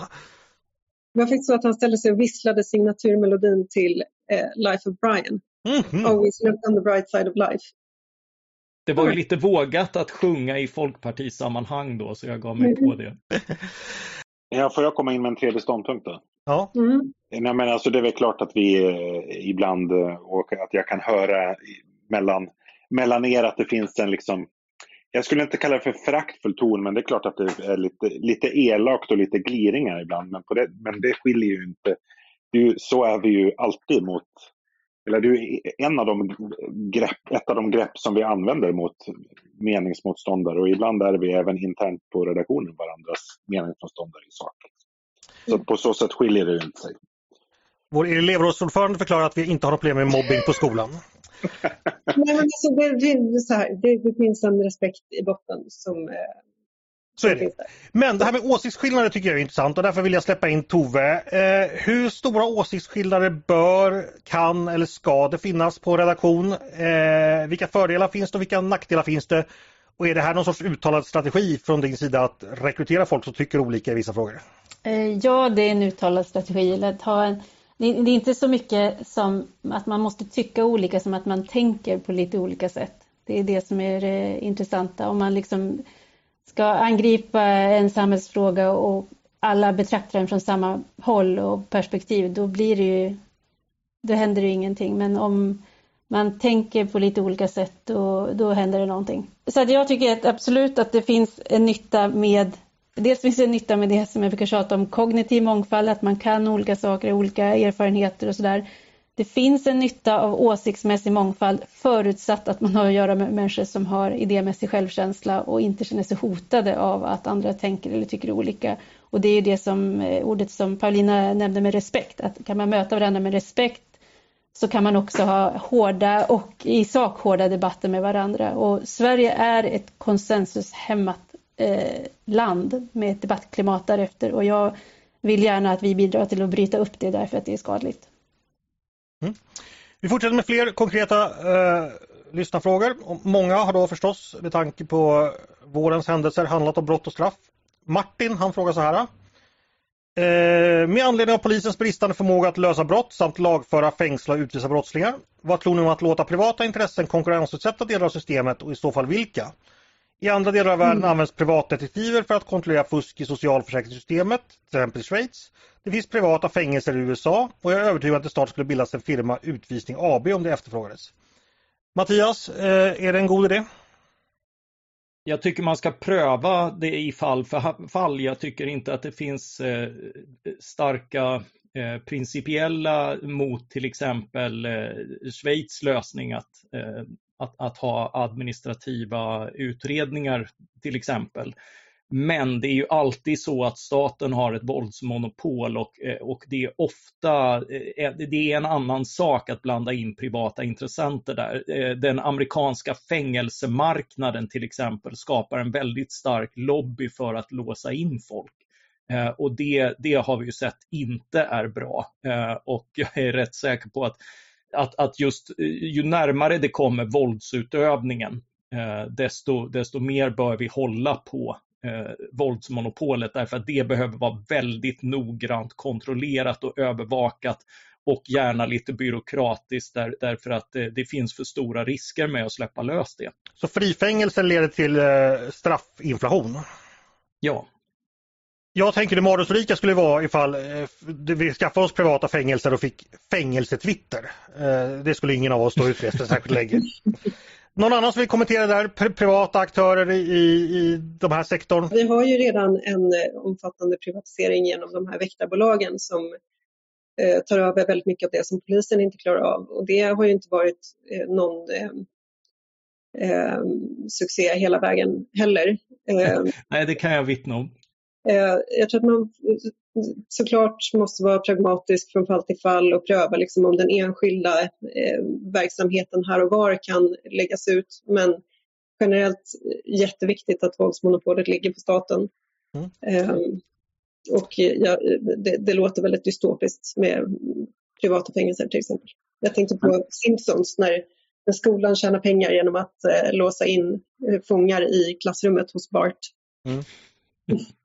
C: Det var faktiskt så att han ställde sig och visslade signaturmelodin till eh, Life of Brian. Mm -hmm. Always look on the bright side of life.
D: Det var ju lite vågat att sjunga i folkpartisammanhang då, så jag gav mig på det.
E: Ja, får jag komma in med en tredje ståndpunkt då?
A: Ja.
E: Mm. Nej, men alltså det är väl klart att vi eh, ibland, eh, och att jag kan höra mellan, mellan er att det finns en liksom, jag skulle inte kalla det för föraktfull ton, men det är klart att det är lite, lite elakt och lite gliringar ibland. Men, på det, men det skiljer ju inte. Det så är vi ju alltid mot eller det är en av de grepp, ett av de grepp som vi använder mot meningsmotståndare och ibland är vi även internt på redaktionen varandras meningsmotståndare i sak. Så på så sätt skiljer det inte sig.
A: Vår elevrådsordförande förklarar att vi inte har något problem med mobbing på skolan. (laughs)
C: Nej, men alltså, det, det, här, det, det, finns en respekt i botten som, eh,
A: så är det. Men det här med åsiktsskillnader tycker jag är intressant och därför vill jag släppa in Tove. Eh, hur stora åsiktsskillnader bör, kan eller ska det finnas på redaktion? Eh, vilka fördelar finns det och vilka nackdelar finns det? Och är det här någon sorts uttalad strategi från din sida att rekrytera folk som tycker olika i vissa frågor?
B: Eh, ja, det är en uttalad strategi. Ha en, det är inte så mycket som att man måste tycka olika som att man tänker på lite olika sätt. Det är det som är det intressanta. Om man liksom ska angripa en samhällsfråga och alla betraktar den från samma håll och perspektiv, då blir det ju, då händer det ju ingenting. Men om man tänker på lite olika sätt, då, då händer det någonting. Så att jag tycker att absolut att det finns en nytta med Dels finns det en nytta med det som jag brukar tjata om, kognitiv mångfald, att man kan olika saker, olika erfarenheter och sådär. Det finns en nytta av åsiktsmässig mångfald förutsatt att man har att göra med människor som har idémässig självkänsla och inte känner sig hotade av att andra tänker eller tycker olika. Och det är det som eh, ordet som Paulina nämnde med respekt, att kan man möta varandra med respekt så kan man också ha hårda och i sak hårda debatter med varandra. Och Sverige är ett konsensushämmat eh, land med ett debattklimat därefter och jag vill gärna att vi bidrar till att bryta upp det därför att det är skadligt.
A: Mm. Vi fortsätter med fler konkreta eh, lyssnarfrågor. Många har då förstås med tanke på vårens händelser handlat om brott och straff. Martin han frågar så här. Eh, med anledning av polisens bristande förmåga att lösa brott samt lagföra, fängsla och utvisa brottslingar. Vad tror ni om att låta privata intressen konkurrensutsätta delar av systemet och i så fall vilka? I andra delar av världen mm. används privatdetektiver för att kontrollera fusk i socialförsäkringssystemet, till exempel i Schweiz. Det finns privata fängelser i USA och jag är övertygad att det snart skulle bildas en firma Utvisning AB om det efterfrågades. Mattias, eh, är det en god idé?
D: Jag tycker man ska pröva det i fall för fall. Jag tycker inte att det finns eh, starka eh, principiella mot till exempel Schweiz lösning att, att, att ha administrativa utredningar till exempel. Men det är ju alltid så att staten har ett våldsmonopol och, eh, och det är ofta eh, eh, det är en annan sak att blanda in privata intressenter där. Den amerikanska fängelsemarknaden till exempel skapar en väldigt stark lobby för att låsa in folk. Och det, det har vi ju sett inte är bra. Och jag är rätt säker på att, att, att just ju närmare det kommer våldsutövningen, desto, desto mer bör vi hålla på eh, våldsmonopolet därför att det behöver vara väldigt noggrant kontrollerat och övervakat och gärna lite byråkratiskt där, därför att det, det, finns för stora risker med att släppa lös det.
A: Så frifängelse leder till eh, straffinflation?
D: Ja.
A: Jag tänker det mardrömsrika skulle vara ifall vi skaffade oss privata fängelser och fick fängelsetwitter. Det skulle ingen av oss stå ut med särskilt länge. (laughs) Någon annan som vill kommentera där? Privata aktörer i, i de här sektorn?
C: Vi har ju redan en omfattande privatisering genom de här väktarbolagen som eh, tar över väldigt mycket av det som polisen inte klarar av. Och det har ju inte varit eh, någon eh, eh succé hela vägen heller.
D: Eh, (laughs) Nej, det kan jag vittna om.
C: Eh, jag tror att man såklart måste vara pragmatisk från fall till fall och pröva liksom om den enskilda eh, verksamheten här och var kan läggas ut. Men generellt jätteviktigt att våldsmonopolet ligger på staten. Mm. Eh, och ja, det, det, låter väldigt dystopiskt med privata fängelser till exempel. Jag tänkte på mm. Simpsons när, när skolan tjänar pengar genom att eh, låsa in eh, fångar i klassrummet hos Bart. Mm. (laughs)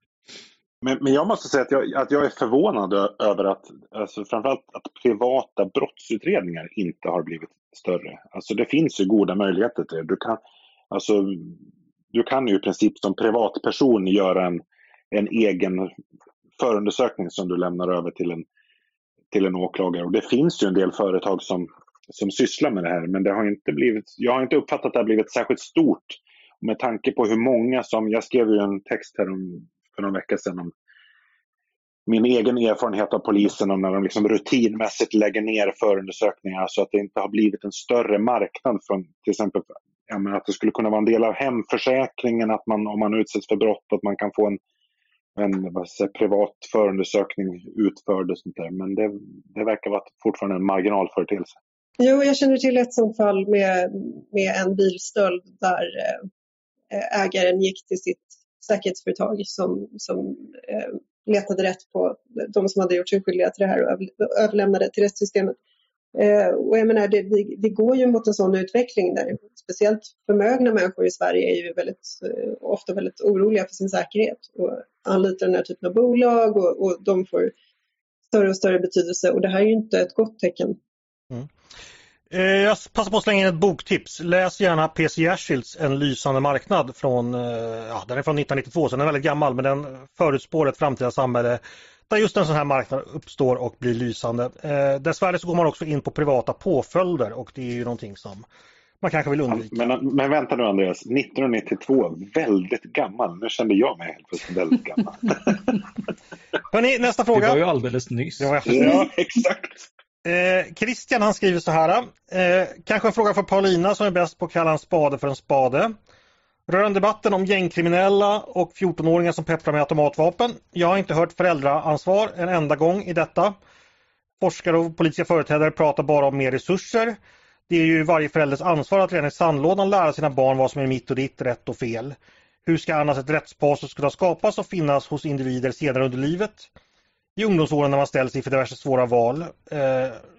E: Men, men jag måste säga att jag, att jag är förvånad över att alltså framförallt att privata brottsutredningar inte har blivit större. Alltså det finns ju goda möjligheter till det. Du kan, alltså, du kan ju i princip som privatperson göra en, en egen förundersökning som du lämnar över till en, till en åklagare. Och det finns ju en del företag som, som sysslar med det här men det har inte blivit, jag har inte uppfattat att det har blivit särskilt stort. Med tanke på hur många som, jag skrev ju en text här om för någon vecka sedan om min egen erfarenhet av polisen om när de liksom rutinmässigt lägger ner förundersökningar så att det inte har blivit en större marknad från till exempel att det skulle kunna vara en del av hemförsäkringen att man om man utsätts för brott att man kan få en, en säger, privat förundersökning utförd och sånt där. Men det, det verkar vara fortfarande en marginalföreteelse.
C: Jo, jag känner till ett sånt fall med, med en bilstöld där eh, ägaren gick till sitt säkerhetsföretag som, som eh, letade rätt på de som hade gjort sig skyldiga till det här och överlämnade till rättssystemet. Eh, och jag menar, det, det, det, går ju mot en sån utveckling där speciellt förmögna människor i Sverige är ju väldigt, eh, ofta väldigt oroliga för sin säkerhet och anlitar den här typen av bolag och, och de får större och större betydelse och det här är ju inte ett gott tecken. Mm.
A: Eh, jag passar på att slänga in ett boktips. Läs gärna PC Jersilds En lysande marknad från, eh, ja, den är från 1992 så den är väldigt gammal men den förutspår ett framtida samhälle där just en sån här marknad uppstår och blir lysande. Eh, dessvärre så går man också in på privata påföljder och det är ju någonting som man kanske vill undvika.
E: Men, men vänta nu Andreas, 1992, väldigt gammal. Nu kände jag mig helt plötsligt väldigt gammal. (laughs)
A: Hörrni, nästa fråga. Det
D: var ju alldeles nyss.
E: Ja, ja (laughs) exakt.
A: Eh, Christian han skriver så här. Eh, kanske en fråga för Paulina som är bäst på att kalla en spade för en spade. Rörande debatten om gängkriminella och 14-åringar som pepprar med automatvapen. Jag har inte hört föräldraansvar en enda gång i detta. Forskare och politiska företrädare pratar bara om mer resurser. Det är ju varje förälders ansvar att redan i sandlådan lära sina barn vad som är mitt och ditt, rätt och fel. Hur ska annars ett rättspatos kunna skapas och finnas hos individer senare under livet? I ungdomsåren när man ställs inför diverse svåra val. Eh,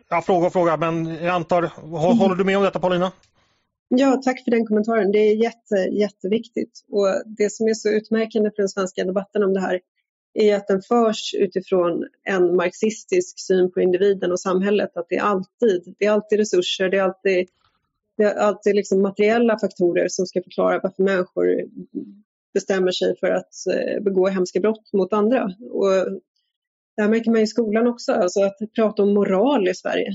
A: ja, fråga och fråga, men jag antar, håller du med om detta Paulina?
C: Ja, tack för den kommentaren. Det är jätte, jätteviktigt. Och det som är så utmärkande för den svenska debatten om det här är att den förs utifrån en marxistisk syn på individen och samhället. Att det är alltid, det är alltid resurser, det är alltid, det är alltid liksom materiella faktorer som ska förklara varför människor bestämmer sig för att eh, begå hemska brott mot andra. Och det här märker man i skolan också, alltså att prata om moral i Sverige.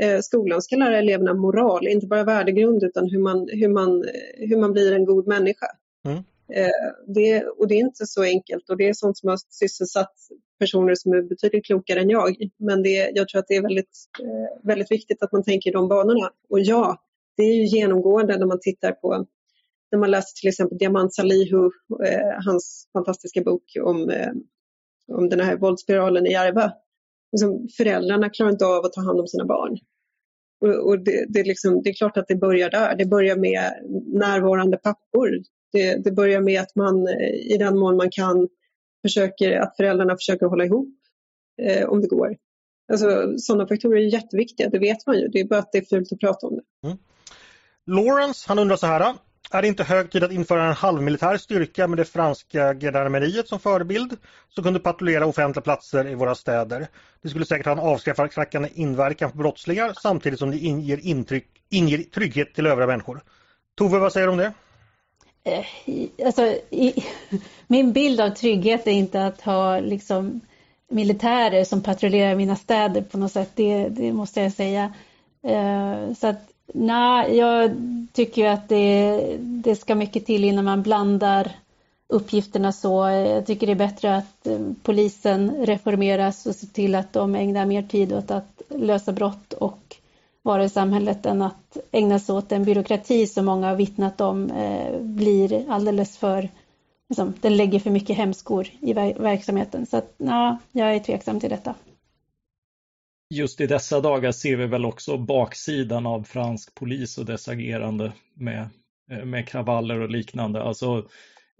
C: Eh, skolan ska lära eleverna moral, inte bara värdegrund utan hur man, hur man, hur man blir en god människa. Mm. Eh, det, och det är inte så enkelt och det är sånt som har sysselsatt personer som är betydligt klokare än jag. Men det, jag tror att det är väldigt, eh, väldigt viktigt att man tänker i de banorna. Och ja, det är ju genomgående när man tittar på när man läser till exempel Diamant Salihu, hans fantastiska bok om om den här våldsspiralen i Järva. Liksom, föräldrarna klarar inte av att ta hand om sina barn. Och, och det, det, är liksom, det, är klart att det börjar där. Det börjar med närvarande pappor. Det, det, börjar med att man eh, i den mån man kan försöker, att föräldrarna försöker hålla ihop eh, om det går. Alltså, sådana faktorer är jätteviktiga, det vet man ju. Det är bara att det är fult att prata om det. Mm.
A: Lawrence, han undrar så här. Är det inte hög tid att införa en halvmilitär styrka med det franska gendarmeriet som förebild som kunde patrullera offentliga platser i våra städer? Det skulle säkert ha en avskräckande inverkan på brottslingar samtidigt som det inger, intryck, inger trygghet till övriga människor. Tove, vad säger du om det?
B: Eh, alltså, i, (laughs) min bild av trygghet är inte att ha liksom militärer som patrullerar mina städer på något sätt, det, det måste jag säga. Eh, så att nej, jag tycker att det, det ska mycket till innan man blandar uppgifterna så. Jag tycker det är bättre att eh, polisen reformeras och ser till att de ägnar mer tid åt att lösa brott och vara i samhället än att ägna sig åt den byråkrati som många har vittnat om eh, blir alldeles för, liksom, den lägger för mycket hämskor i verksamheten. Så att, na, jag är tveksam till detta.
D: Just i dessa dagar ser vi väl också baksidan av fransk polis och dess agerande med, eh, med kravaller och liknande. Alltså,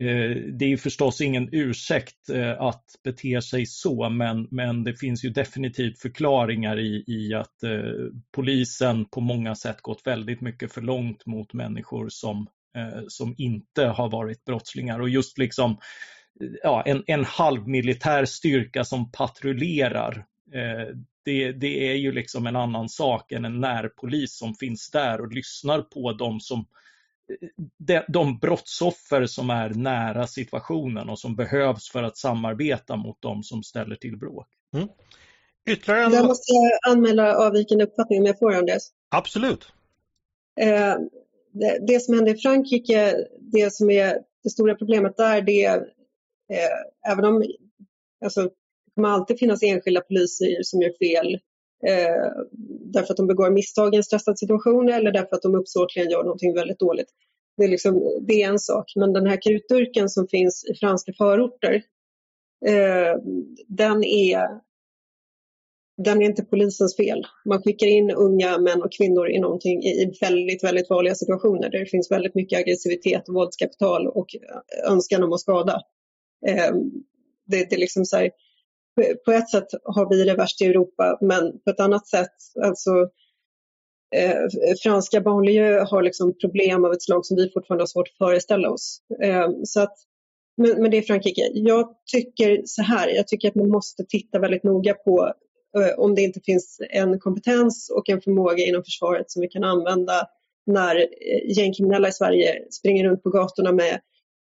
D: Eh, det är förstås ingen ursäkt eh, att bete sig så, men, men det finns ju definitivt förklaringar i, i att eh, polisen på många sätt gått väldigt mycket för långt mot människor som, eh, som inte har varit brottslingar. Och just liksom eh, ja, en, en halvmilitär styrka som patrullerar, det, det är ju liksom en annan sak än en närpolis som finns där och lyssnar på dem som de, de brottsoffer som är nära situationen och som behövs för att samarbeta mot de som ställer till bråk. Mm.
C: Ytterligare en... Där måste jag anmäla avvikande uppfattning om jag får, Anders.
A: Absolut.
C: Eh, det, det, som händer i Frankrike, det som är det stora problemet där, det är eh, även om alltså, kommer alltid finnas enskilda poliser som gör fel eh, därför att de begår misstag i en stressad situation eller därför att de uppsåtligen gör någonting väldigt dåligt. Det är, liksom, det är en sak, men den här krutdurken som finns i franska förorter, eh, den, är, den är inte polisens fel. Man skickar in unga män och kvinnor i, någonting, i väldigt, väldigt farliga situationer där det finns väldigt mycket aggressivitet, våldskapital och önskan om att skada. Eh, det, det är liksom så här, på ett sätt har vi det värst i Europa, men på ett annat sätt, alltså eh, franska banlieue har liksom problem av ett slag som vi fortfarande har svårt att föreställa oss. Eh, så att, men, men, det är Frankrike. Jag tycker så här, jag tycker att man måste titta väldigt noga på eh, om det inte finns en kompetens och en förmåga inom försvaret som vi kan använda när eh, gängkriminella i Sverige springer runt på gatorna med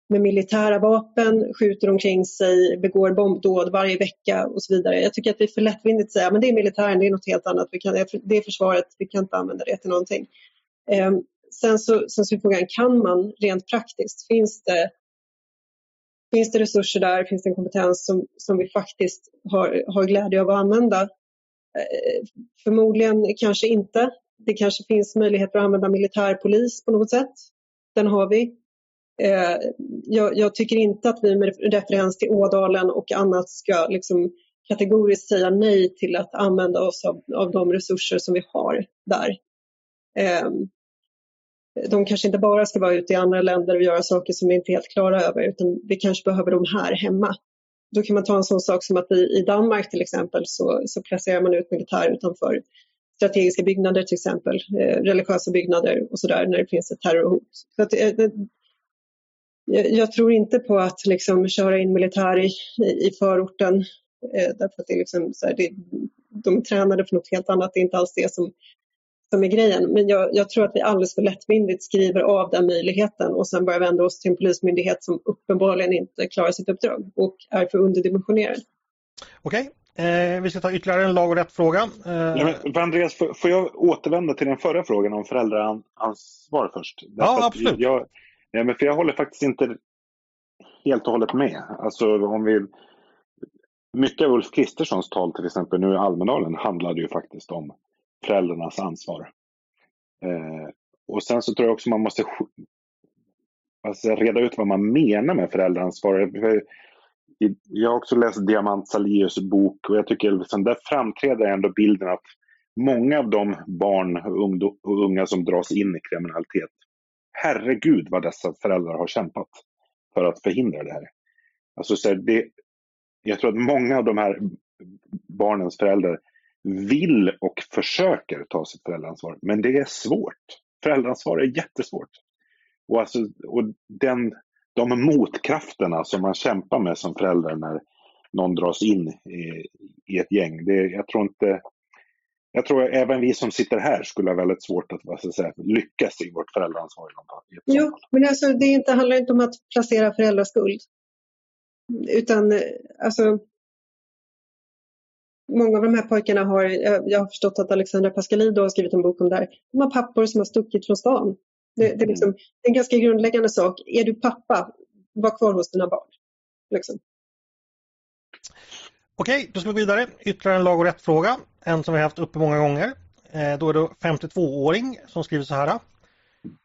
C: med militära vapen, skjuter omkring sig, begår bombdåd varje vecka och så vidare. Jag tycker att det är för lättvindigt att säga men det är militären, det är något helt annat, vi kan, det är försvaret, vi kan inte använda det till någonting. Eh, sen, så, sen så är frågan, kan man rent praktiskt, finns det, finns det resurser där, finns det en kompetens som, som vi faktiskt har, har glädje av att använda? Eh, förmodligen kanske inte. Det kanske finns möjligheter att använda militärpolis på något sätt. Den har vi. Eh, jag, jag, tycker inte att vi med referens till Ådalen och annat ska liksom kategoriskt säga nej till att använda oss av, av de resurser som vi har där. Eh, de kanske inte bara ska vara ute i andra länder och göra saker som vi inte är helt klara över utan vi kanske behöver dem här hemma. Då kan man ta en sån sak som att i, i Danmark till exempel så, så placerar man ut militär utanför strategiska byggnader till exempel, eh, religiösa byggnader och sådär när det finns ett terrorhot. Så att, eh, jag, tror inte på att liksom köra in militär i, i förorten eh, därför att det är liksom så här, det, de är tränade för något helt annat, det är inte alls det som, som är grejen. Men jag, jag, tror att vi alldeles för lättvindigt skriver av den möjligheten och sen börjar vända oss till en polismyndighet som uppenbarligen inte klarar sitt uppdrag och är för underdimensionerad.
A: Okej, Eh, vi ska ta ytterligare en lag och rätt-fråga.
E: Eh... Ja, Andreas, får, får, jag återvända till den förra frågan om föräldraansvar först?
A: Därför ja, absolut.
E: Jag, Ja, men för jag håller faktiskt inte helt och hållet med. Alltså om vi... Mycket av Ulf Kristerssons tal till exempel nu i Almedalen handlade ju faktiskt om föräldrarnas ansvar. Eh, och sen så tror jag också man måste alltså, reda ut vad man menar med föräldraansvar. Jag har också läst Diamant Salius bok och jag tycker liksom, där framträder ändå bilden att många av de barn och unga som dras in i kriminalitet herregud vad dessa föräldrar har kämpat för att förhindra det här. Alltså, så det, jag tror att många av de här barnens föräldrar vill och försöker ta sitt föräldraansvar, men det är svårt. Föräldraansvar är jättesvårt. Och, alltså, och den, de motkrafterna som man kämpar med som förälder när någon dras in i, i ett gäng, det, jag tror inte jag tror även vi som sitter här skulle ha väldigt svårt att vad ska säga, lyckas i vårt föräldraansvar.
C: Jo, men alltså, det inte, handlar inte om att placera föräldraskuld. Utan alltså, många av de här pojkarna har, jag har förstått att Alexandra Pascalido har skrivit en bok om det här, de har pappor som har stuckit från stan. Det, det, är, liksom, det är en ganska grundläggande sak. Är du pappa, var kvar hos dina barn. Liksom.
A: Okej, då ska vi gå vidare. Ytterligare en lag och rätt-fråga. En som vi haft uppe många gånger. Eh, då är det 52-åring som skriver så här.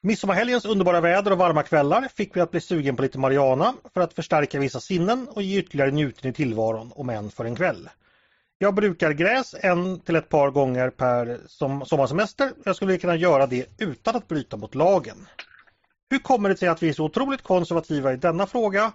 A: Midsommarhelgens underbara väder och varma kvällar fick vi att bli sugen på lite Mariana för att förstärka vissa sinnen och ge ytterligare njutning i tillvaron, om än för en kväll. Jag brukar gräs en till ett par gånger per som sommarsemester. Jag skulle kunna göra det utan att bryta mot lagen. Hur kommer det sig att vi är så otroligt konservativa i denna fråga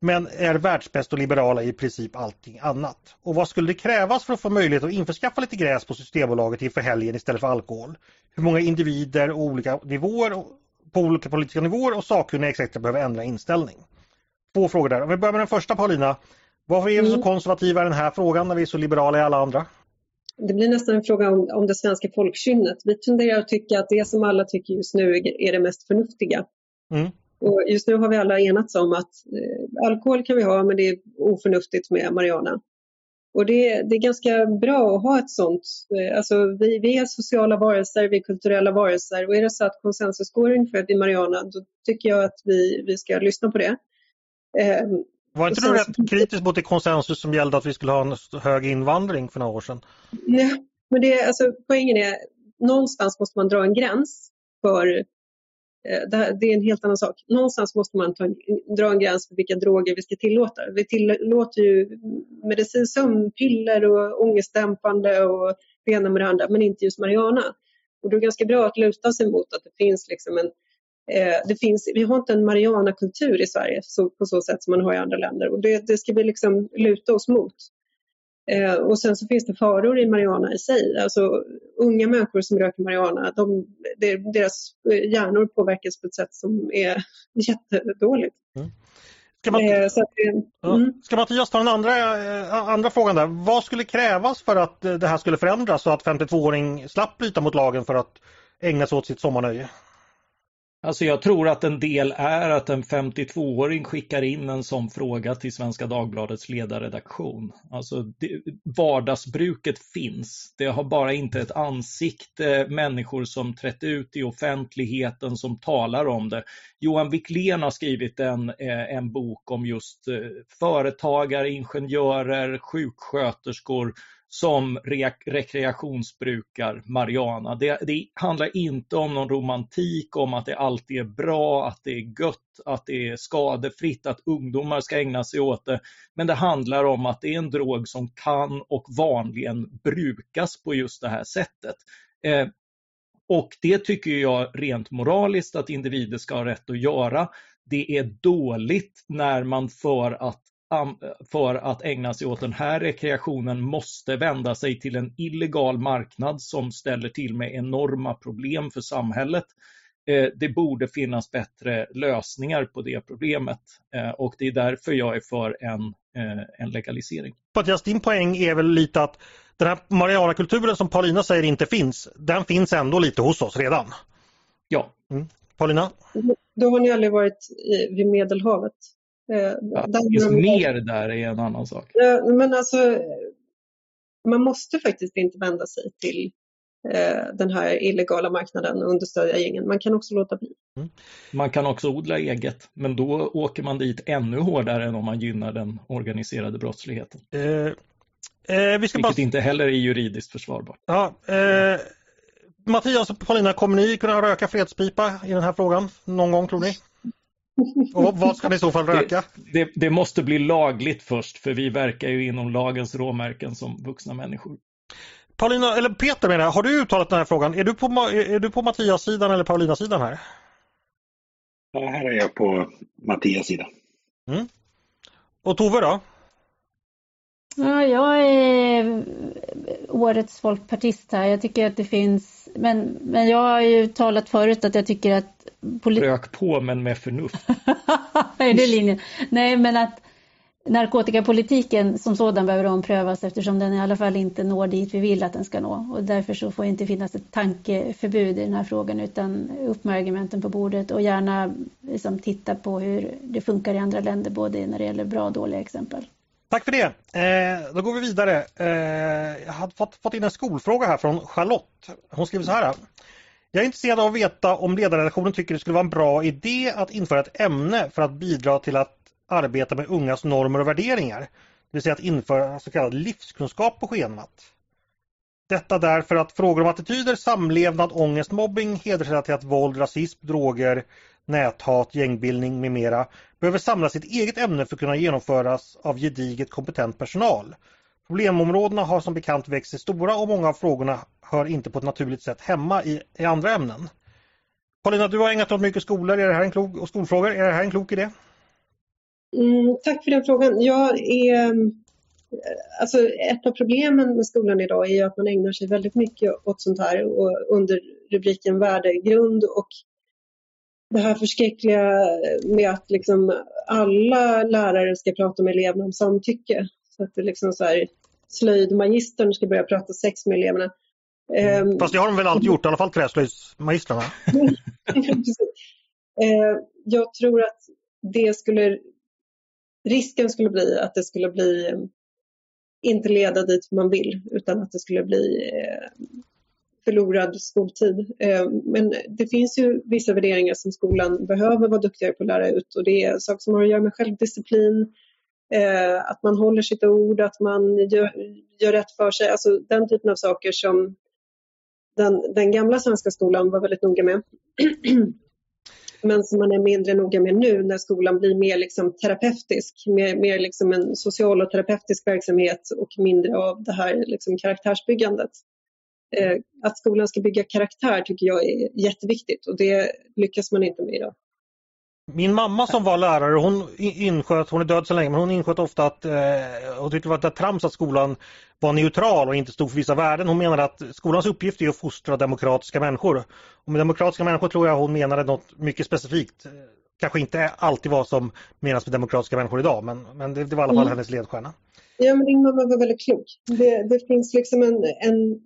A: men är världsbäst och liberala i princip allting annat? Och vad skulle det krävas för att få möjlighet att införskaffa lite gräs på Systembolaget inför helgen istället för alkohol? Hur många individer och olika nivåer på olika politiska nivåer och sakkunniga etc. behöver ändra inställning? Två frågor där. Om vi börjar med den första Paulina. Varför är vi så mm. konservativa i den här frågan när vi är så liberala i alla andra?
C: Det blir nästan en fråga om, om det svenska folkkynnet. Vi tenderar att tycka att det som alla tycker just nu är det mest förnuftiga. Mm. Och just nu har vi alla enats om att eh, alkohol kan vi ha men det är oförnuftigt med marijuana. Och det, det, är ganska bra att ha ett sånt. Eh, alltså vi, vi är sociala varelser, vi är kulturella varelser och är det så att konsensus går ungefär vid marijuana då tycker jag att vi, vi ska lyssna på det.
A: Eh, var inte du rätt kritisk mot det konsensus som gällde att vi skulle ha en hög invandring för några år sedan?
C: Nej, men det, alltså, poängen är någonstans måste man dra en gräns för Eh, det är en helt annan sak. Någonstans måste man ta en, dra en gräns för vilka droger vi ska tillåta. Vi tillåter ju medicin, sömnpiller och ångestdämpande och det ena med det andra, men inte just marijuana. Och det är ganska bra att luta sig mot att det finns liksom en eh, det finns, vi har inte en marijuanakultur i Sverige så, på så sätt som man har i andra länder och det, det ska vi liksom luta oss mot. Eh, och sen så finns det faror i marijuana i sig. Alltså unga människor som röker marijuana, de, deras hjärnor påverkas på ett sätt som är (laughs) jättedåligt. Mm.
A: Ska, man, eh, att, mm. ska Mattias ta den andra, eh, andra frågan där. Vad skulle krävas för att det här skulle förändras så att 52-åring slapp bryta mot lagen för att ägna sig åt sitt sommarnöje?
D: Alltså jag tror att en del är att en 52-åring skickar in en sån fråga till Svenska Dagbladets ledarredaktion. Alltså det, vardagsbruket finns. Det har bara inte ett ansikte, eh, människor som trätt ut i offentligheten som talar om det. Johan Wiklén har skrivit en, eh, en bok om just eh, företagare, ingenjörer, sjuksköterskor som re rekreationsbrukar marijuana. Det, det, handlar inte om någon romantik om att det alltid är bra, att det är gött, att det är skadefritt, att ungdomar ska ägna sig åt det. Men det handlar om att det är en drog som kan och vanligen brukas på just det här sättet. Eh, och det tycker jag rent moraliskt att individer ska ha rätt att göra. Det är dåligt när man för att för att ägna sig åt den här rekreationen måste vända sig till en illegal marknad som ställer till med enorma problem för samhället. Eh, det borde finnas bättre lösningar på det problemet eh, och det är därför jag är för en, eh, en legalisering.
A: Mattias, din poäng är väl lite att den här marijuana-kulturen som Paulina säger inte finns, den finns ändå lite hos oss redan?
D: Ja.
A: Mm. Paulina?
C: Då har ni aldrig varit vid Medelhavet?
D: Eh, ja, just mer där är en annan sak.
C: Men alltså, man måste faktiskt inte vända sig till eh, den här illegala marknaden och understödja gängen. Man kan också låta bli. Mm.
D: Man kan också odla eget, men då åker man dit ännu hårdare än om man gynnar den organiserade brottsligheten. Eh, eh, vi ska Vilket bara... inte heller är juridiskt försvarbart.
A: Ja, eh, Mattias och Paulina, kommer ni kunna röka fredspipa i den här frågan någon gång tror ni? Och vad ska ni i så fall röka?
D: Det, det, det, måste bli lagligt först för vi verkar ju inom lagens råmärken som vuxna människor.
A: Paulina, eller Peter menar har du uttalat den här frågan? Är du på, är du på Mattias sidan eller Paulinas sidan här?
E: Ja, här är jag på Mattias sida. Mm.
A: Och Tove då?
B: Ja, jag är årets folkpartist här. Jag tycker att det finns, men, men jag har ju talat förut att jag tycker att
D: Poli Rök på men med förnuft. (laughs)
B: är det linjen? Nej men att narkotikapolitiken som sådan behöver omprövas eftersom den i alla fall inte når dit vi vill att den ska nå. Och därför så får det inte finnas ett tankeförbud i den här frågan utan upp med argumenten på bordet och gärna liksom titta på hur det funkar i andra länder både när det gäller bra och dåliga exempel.
A: Tack för det. Eh, då går vi vidare. Eh, jag har fått, fått in en skolfråga här från Charlotte. Hon skriver så här. Jag är intresserad av att veta om ledarredaktionen tycker det skulle vara en bra idé att införa ett ämne för att bidra till att arbeta med ungas normer och värderingar. Det vill säga att införa så kallad livskunskap på schemat. Detta därför att frågor om attityder, samlevnad, ångest, mobbing, hedersrelaterat våld, rasism, droger, näthat, gängbildning med mera behöver samla sitt eget ämne för att kunna genomföras av gediget kompetent personal. Problemområdena har som bekant växt sig stora och många av frågorna hör inte på ett naturligt sätt hemma i, i andra ämnen. Paulina, du har ägnat åt mycket skolor är det här en klok, och skolfrågor. Är det här en klok idé?
C: Mm, tack för den frågan. Jag är, alltså ett av problemen med skolan idag är att man ägnar sig väldigt mycket åt sånt här och under rubriken värdegrund och det här förskräckliga med att liksom alla lärare ska prata med eleverna om samtycke. Så att det liksom så här, slöjdmagistern ska börja prata sex med eleverna.
A: Mm. Ehm, Fast det har de väl alltid gjort, i alla fall träslöjdsmagistrarna? (laughs)
C: Ehm, jag tror att det skulle, risken skulle bli att det skulle bli, inte leda dit man vill, utan att det skulle bli förlorad skoltid. Eh, men det finns ju vissa värderingar som skolan behöver vara duktigare på att lära ut och det är saker som har att göra med självdisciplin, eh, att man håller sitt ord, att man gör, gör rätt för sig, alltså den typen av saker som den, den gamla svenska skolan var väldigt noga med. (clears throat) Men som man är mindre noga med nu när skolan blir mer liksom terapeutisk, mer, mer liksom en social och terapeutisk verksamhet och mindre av det här liksom karaktärsbyggandet. Eh, att skolan ska bygga karaktär tycker jag är jätteviktigt och det lyckas man inte med idag.
A: Min mamma som var lärare, hon insköt, hon är död så länge, men hon insköt ofta att eh, hon tyckte det var ett trams att skolan var neutral och inte stod för vissa värden. Hon menade att skolans uppgift är att fostra demokratiska människor. Och med demokratiska människor tror jag hon menade något mycket specifikt. Kanske inte alltid vad som menas med demokratiska människor idag, men, men det, det var i alla fall mm. hennes ledstjärna.
C: Ja, men din mamma var väldigt klok. Det, det finns liksom en, en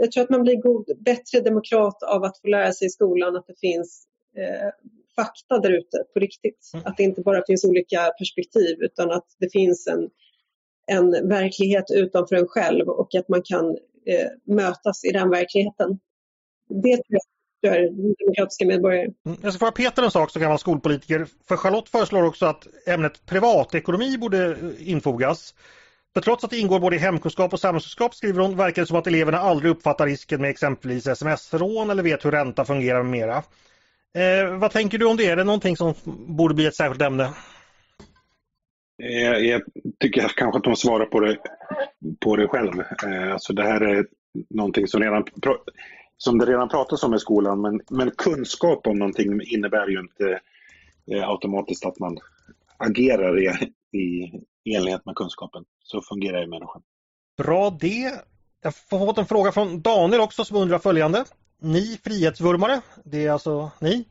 C: jag tror att man blir god, bättre demokrat av att få lära sig i skolan att det finns eh, fakta där ute på riktigt. Mm. Att det inte bara finns olika perspektiv utan att det finns en, en verklighet utanför en själv och att man kan eh, mötas i den verkligheten. Det tror jag för demokratiska medborgare.
A: Mm. Jag ska fråga Peter en sak som gammal skolpolitiker. För Charlotte föreslår också att ämnet privatekonomi borde infogas. För trots att det ingår både i hemkunskap och samhällskunskap skriver hon verkar det som att eleverna aldrig uppfattar risken med exempelvis sms-rån eller vet hur ränta fungerar med mera. Eh, vad tänker du om det? Är det någonting som borde bli ett särskilt ämne?
E: Jag, jag tycker kanske att de svarar på det, på det själv. Eh, alltså det här är någonting som, redan, som det redan pratas om i skolan men, men kunskap om någonting innebär ju inte eh, automatiskt att man agerar i, i enlighet med kunskapen. Så fungerar ju människan.
A: Bra det. Jag har fått en fråga från Daniel också som undrar följande. Ni frihetsvurmare, det är alltså ni.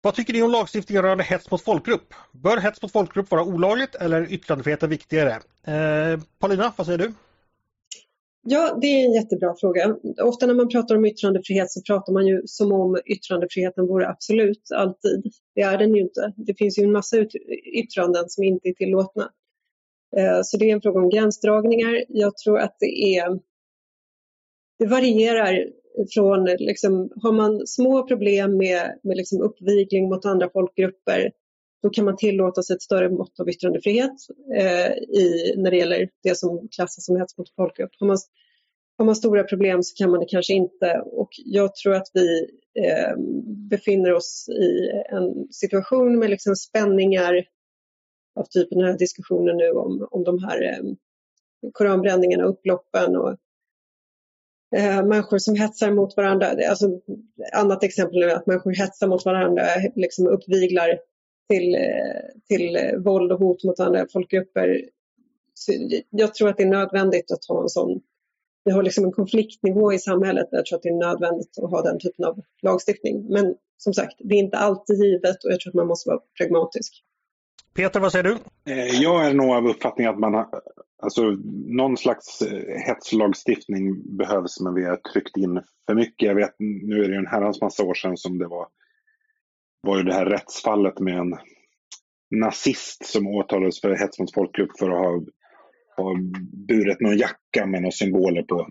A: Vad tycker ni om lagstiftningen rörande hets mot folkgrupp? Bör hets mot folkgrupp vara olagligt eller är yttrandefriheten viktigare? Eh, Paulina, vad säger du?
C: Ja, det är en jättebra fråga. Ofta när man pratar om yttrandefrihet så pratar man ju som om yttrandefriheten vore absolut, alltid. Det är den ju inte. Det finns ju en massa yttranden som inte är tillåtna. Eh, så det är en fråga om gränsdragningar. Jag tror att det är det varierar från, liksom, har man små problem med, med liksom uppvigling mot andra folkgrupper då kan man tillåta sig ett större mått av yttrandefrihet eh, i, när det gäller det som klassas som hets mot folkgrupp. Har man, har man stora problem så kan man det kanske inte och jag tror att vi eh, befinner oss i en situation med liksom spänningar av typen den här diskussionen nu om, om de här eh, koranbränningarna, upploppen och eh, människor som hetsar mot varandra. Alltså, annat exempel är att människor hetsar mot varandra, liksom uppviglar till, eh, till eh, våld och hot mot andra folkgrupper. Så jag tror att det är nödvändigt att ha en sån vi har liksom en konfliktnivå i samhället där jag tror att det är nödvändigt att ha den typen av lagstiftning. Men som sagt, det är inte alltid givet och jag tror att man måste vara pragmatisk.
A: Peter, vad säger du?
E: Eh, jag är nog av uppfattningen att man har, alltså någon slags eh, hetslagstiftning behövs men vi har tryckt in för mycket. Jag vet, nu är det en herrans massa år sedan som det var, var ju det här rättsfallet med en nazist som åtalades för hets mot folkgrupp för att ha, ha burit någon jacka med några symboler på.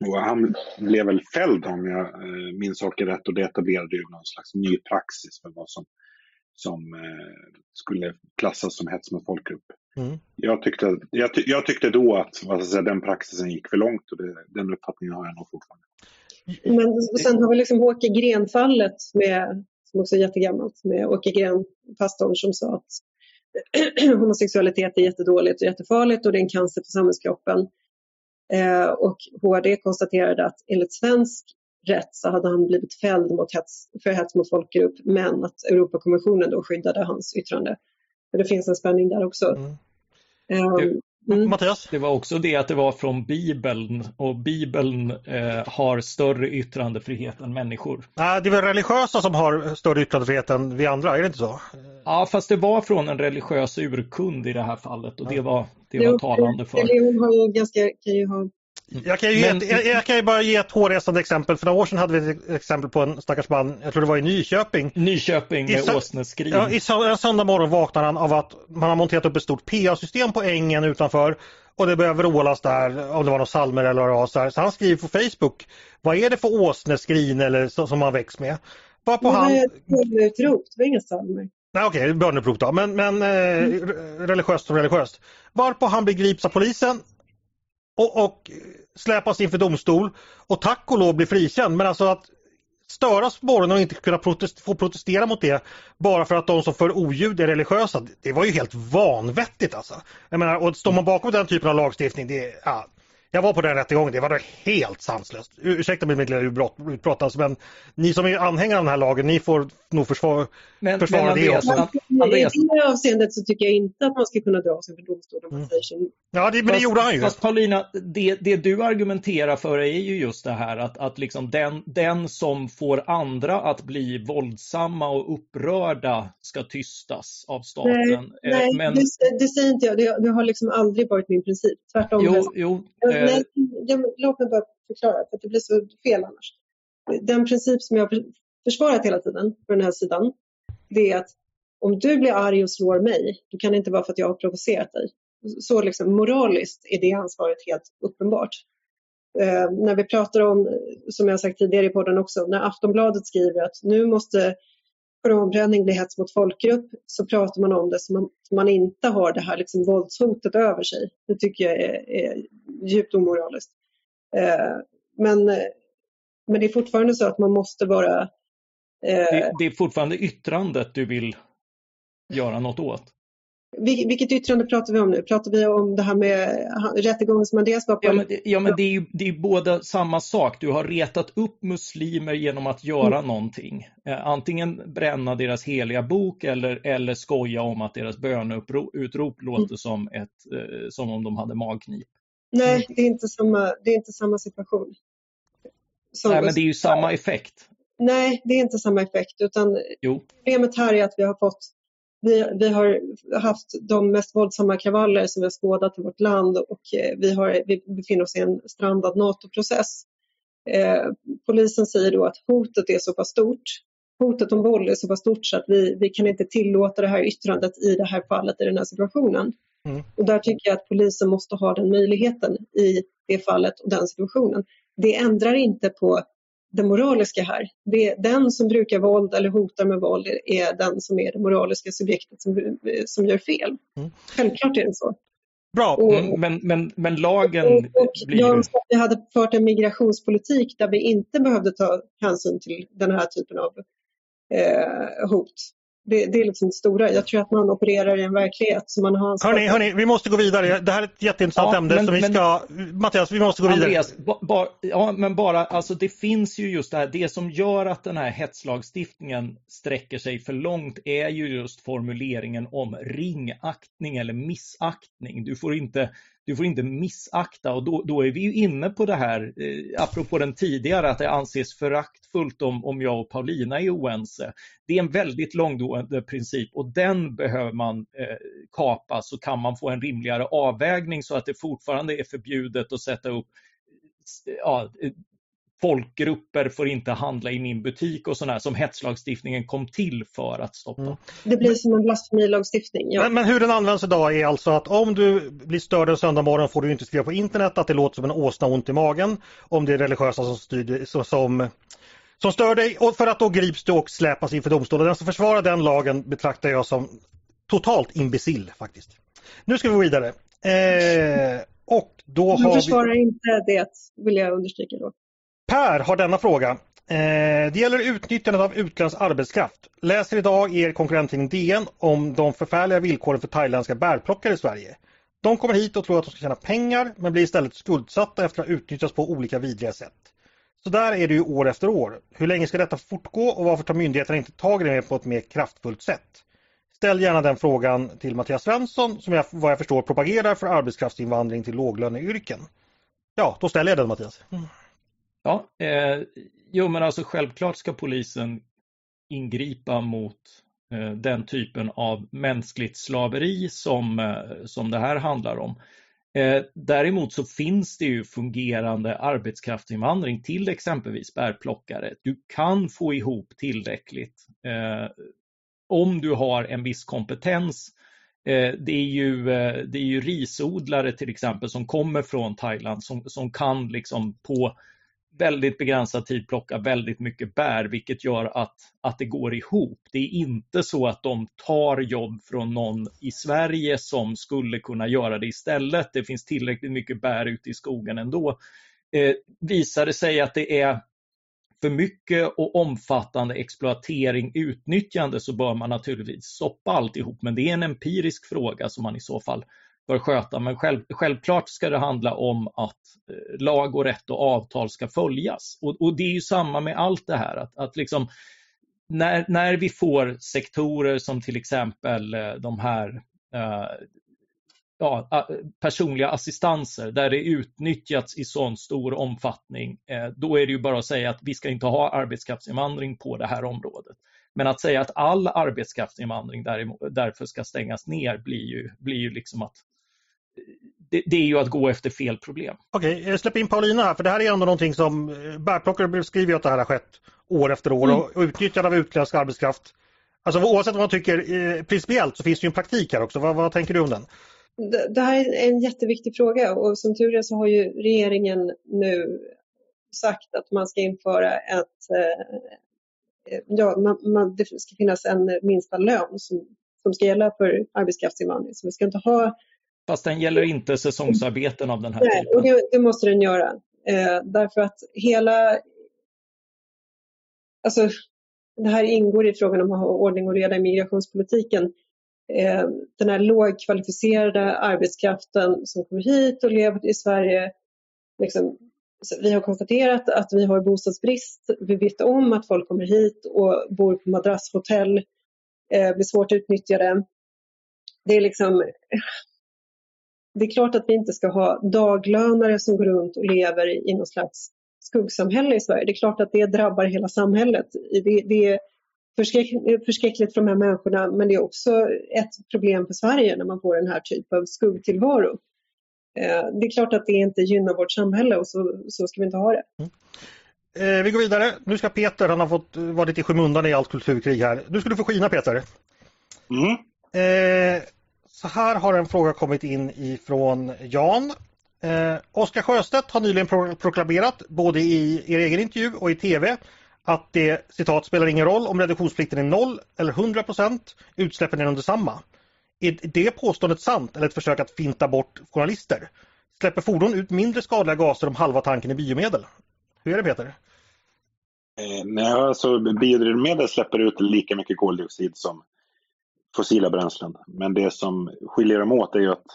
E: (clears throat) Och han blev väl fälld om jag eh, minns saker rätt och det etablerade ju någon slags ny praxis för vad som, som eh, skulle klassas som hets mot folkgrupp. Mm. Jag, tyckte, jag, jag, tyckte då att vad säga, den praxisen gick för långt och det, den uppfattningen har jag nog fortfarande.
C: Men sen har vi liksom Åke Gren-fallet med, som också är jättegammalt, med Åke Gren, pastorn som sa att (clears throat) homosexualitet är jättedåligt och jättefarligt och det är en cancer för samhällskroppen. Eh, och HD konstaterade att enligt svensk rätt så hade han blivit fälld mot hets, för hets mot folkgrupp men att Europakommissionen då skyddade hans yttrande. Så det finns en spänning där också. Mm.
A: Um, Mm. Mattias?
D: Det var också det att det var från Bibeln och Bibeln eh, har större yttrandefrihet än människor.
A: Nej, det är väl religiösa som har större yttrandefrihet än vi andra, är det inte så?
D: Ja, fast det var från en religiös urkund i det här fallet och det var, det var talande för.
C: Religion har ju ganska, kan ju ha
A: jag kan, ju Men... ett, jag, jag, kan ju bara ge ett hårresande exempel. För några år sedan hade vi ett exempel på en stackars man, jag tror det var i Nyköping.
D: Nyköping med Åsneskrin.
A: Ja, I en söndag morgon vaknar han av att man har monterat upp ett stort PA-system på ängen utanför. Och det börjar vrålas där, om det var några salmer eller vad så, så han skriver på Facebook, vad är det för åsneskrin eller så, som man väcks med?
C: Bara på han... Böneutrop, det var inga salmer.
A: Nej okej, okay, böneutrop då, men, men eh, mm. religiöst och religiöst. Varpå han begrips av polisen och, och släpas inför domstol och tack och lov blir frikänd. Men alltså att störas på morgonen och inte kunna protest få protestera mot det bara för att de som för oljud är religiösa. Det var ju helt vanvettigt alltså. Jag menar, och står man bakom den typen av lagstiftning, det, ja, jag var på den rättegången, det var helt sanslöst. Ursäkta mitt lilla utbrott, alltså, men ni som är anhängare av den här lagen, ni får nog försvara, men, försvara men det också.
C: Andreas. I det avseendet så tycker jag inte att man ska kunna dra sig för domstolen. Mm.
A: Ja, det, men det gjorde han ju.
D: Fast Paulina, det, det, du argumenterar för är ju just det här att, att liksom den, den som får andra att bli våldsamma och upprörda ska tystas av staten. Nej,
C: eh, nej men... det, det säger inte jag. Det, det, har liksom aldrig varit min princip. Tvärtom.
D: Jo, jo,
C: jag, nej, jag, låt mig bara förklara, för det blir så fel annars. Den princip som jag har försvarat hela tiden på den här sidan, det är att om du blir arg och slår mig, då kan det inte vara för att jag har provocerat dig. Så liksom, moraliskt är det ansvaret helt uppenbart. Eh, när vi pratar om, som jag sagt tidigare i podden också, när Aftonbladet skriver att nu måste koranbränning bli hets mot folkgrupp så pratar man om det som man, man inte har det här liksom våldshotet över sig. Det tycker jag är, är djupt omoraliskt. Eh, men, men det är fortfarande så att man måste vara...
D: Eh, det, det, är fortfarande yttrandet du vill göra något åt?
C: Vilket yttrande pratar vi om nu? Pratar vi om det här med rättegången som Andreas var på?
D: Ja, men, ja, men det är ju det är båda samma sak. Du har retat upp muslimer genom att göra mm. någonting. Eh, antingen bränna deras heliga bok eller, eller skoja om att deras böneutrop låter mm. som, ett, eh, som om de hade magknip.
C: Nej, mm. det är inte samma, det är inte samma situation.
D: Som Nej, men det är ju samma effekt.
C: Nej, det är inte samma effekt utan jo. problemet här är att vi har fått vi, vi har haft de mest våldsamma kravaller som vi har skådat i vårt land och eh, vi, har, vi befinner oss i en strandad NATO-process. Eh, polisen säger då att hotet är så pass stort, hotet om våld är så pass stort så att vi, vi kan inte tillåta det här yttrandet i det här fallet, i den här situationen. Mm. Och där tycker jag att polisen måste ha den möjligheten i det fallet och den situationen. Det ändrar inte på det moraliska här. Det, den som brukar våld eller hotar med våld är den som är det moraliska subjektet som, som gör fel. Mm. Självklart är det så.
A: Bra,
D: och, men, men, men lagen och, och blir...
C: Jag önskar att vi hade fört en migrationspolitik där vi inte behövde ta hänsyn till den här typen av eh, hot. Det, det, är liksom det stora. Jag tror att man opererar i en verklighet som man har
A: hörni, hörni, vi måste gå vidare. Det här är ett jätteintressant ja, ämne. Men, så vi men, ska... Mattias, vi måste gå Andreas, vidare.
D: Ba, ba, ja, men bara, alltså det finns ju just det här, det som gör att den här hetslagstiftningen sträcker sig för långt är ju just formuleringen om ringaktning eller missaktning. Du får inte du får inte missakta och då, då är vi ju inne på det här, eh, apropå den tidigare, att det anses föraktfullt om, om jag och Paulina är oense. Det är en väldigt långtgående princip och den behöver man eh, kapa så kan man få en rimligare avvägning så att det fortfarande är förbjudet att sätta upp ja, eh, folkgrupper får inte handla i min butik och sådär som hetslagstiftningen kom till för att stoppa. Mm.
C: Det blir som en blasfemilagstiftning.
A: Ja. Men, men, hur den används idag är alltså att om du blir störd en söndag morgon får du inte skriva på internet att det låter som en åsna ont i magen. Om det är religiösa som, styr, som, som stör dig och för att då grips du och släpas inför domstolen. Den som försvarar den lagen betraktar jag som totalt imbecill faktiskt. Nu ska vi gå vidare. Eh, och då
C: jag försvarar vi... inte det, vill jag understryka då.
A: Per har denna fråga. Eh, det gäller utnyttjandet av utländsk arbetskraft. Läser idag er konkurrenttidning DN om de förfärliga villkoren för thailändska bärplockare i Sverige. De kommer hit och tror att de ska tjäna pengar men blir istället skuldsatta efter att ha utnyttjats på olika vidriga sätt. Så där är det ju år efter år. Hur länge ska detta fortgå och varför tar myndigheterna inte tag i det på ett mer kraftfullt sätt? Ställ gärna den frågan till Mattias Svensson som jag, vad jag förstår propagerar för arbetskraftsinvandring till låglöneyrken. Ja, då ställer jag den Mattias. Mm.
D: Ja, eh, jo men alltså självklart ska polisen ingripa mot eh, den typen av mänskligt slaveri som, eh, som det här handlar om. Eh, däremot så finns det ju fungerande arbetskraftsinvandring till exempelvis bärplockare. Du kan få ihop tillräckligt eh, om du har en viss kompetens. Eh, det är, ju, eh, det är ju risodlare till exempel som kommer från Thailand som, som kan liksom på väldigt begränsad tid plocka väldigt mycket bär vilket gör att, att det går ihop. Det är inte så att de tar jobb från någon i Sverige som skulle kunna göra det istället. Det finns tillräckligt mycket bär ute i skogen ändå. Eh, visar det sig att det är för mycket och omfattande exploatering, utnyttjande så bör man naturligtvis stoppa alltihop men det är en empirisk fråga som man i så fall bör sköta. Men själv, självklart ska det handla om att eh, lag och rätt och avtal ska följas. Och, och det är ju samma med allt det här. Att, att liksom, när, när vi får sektorer som till exempel eh, de här eh, ja, personliga assistanser där det utnyttjats i sån stor omfattning, eh, då är det ju bara att säga att vi ska inte ha arbetskraftsinvandring på det här området. Men att säga att all arbetskraftsinvandring därför ska stängas ner blir ju, blir ju liksom att det, det, är ju att gå efter fel problem.
A: Okej, okay, släpp in Paulina här för det här är ändå någonting som eh, bärplockare skriver att det här har skett år efter år mm. och utnyttjande av utländsk arbetskraft. Alltså oavsett vad man tycker eh, principiellt så finns det ju en praktik här också. Vad, vad tänker du om den?
C: Det, det, här är en jätteviktig fråga och som tur är så har ju regeringen nu sagt att man ska införa ett eh, ja, man, man, det ska finnas en minsta lön som, som ska gälla för arbetskraftsinvandring. Så vi ska inte ha
D: Fast den gäller inte säsongsarbeten av den här
C: Nej,
D: typen.
C: Och det, det måste den göra. Eh, därför att hela... Alltså, det här ingår i frågan om att ha ordning och reda i migrationspolitiken. Eh, den här lågkvalificerade arbetskraften som kommer hit och lever i Sverige. Liksom, vi har konstaterat att vi har bostadsbrist. Vi vet om att folk kommer hit och bor på madrasshotell, eh, blir svårt utnyttjade. Det är liksom det är klart att vi inte ska ha daglönare som går runt och lever i någon slags skuggsamhälle i Sverige. Det är klart att det drabbar hela samhället. Det, det är förskräck, förskräckligt för de här människorna men det är också ett problem för Sverige när man får den här typen av skuggtillvaro. Eh, det är klart att det inte gynnar vårt samhälle och så, så ska vi inte ha det. Mm.
A: Eh, vi går vidare. Nu ska Peter, han har fått vara lite i skymundan i allt kulturkrig här. Nu ska du få skina Peter. Mm. Eh, så här har en fråga kommit in ifrån Jan. Eh, Oskar Sjöstedt har nyligen pro proklamerat både i er egen intervju och i tv att det citat spelar ingen roll om reduktionsplikten är 0 eller 100 procent, utsläppen är de detsamma. Är det påståendet sant eller ett försök att finta bort journalister? Släpper fordon ut mindre skadliga gaser om halva tanken är biomedel? Hur är det Peter?
E: Eh, nej, alltså biodrivmedel släpper ut lika mycket koldioxid som fossila bränslen. Men det som skiljer dem åt är ju att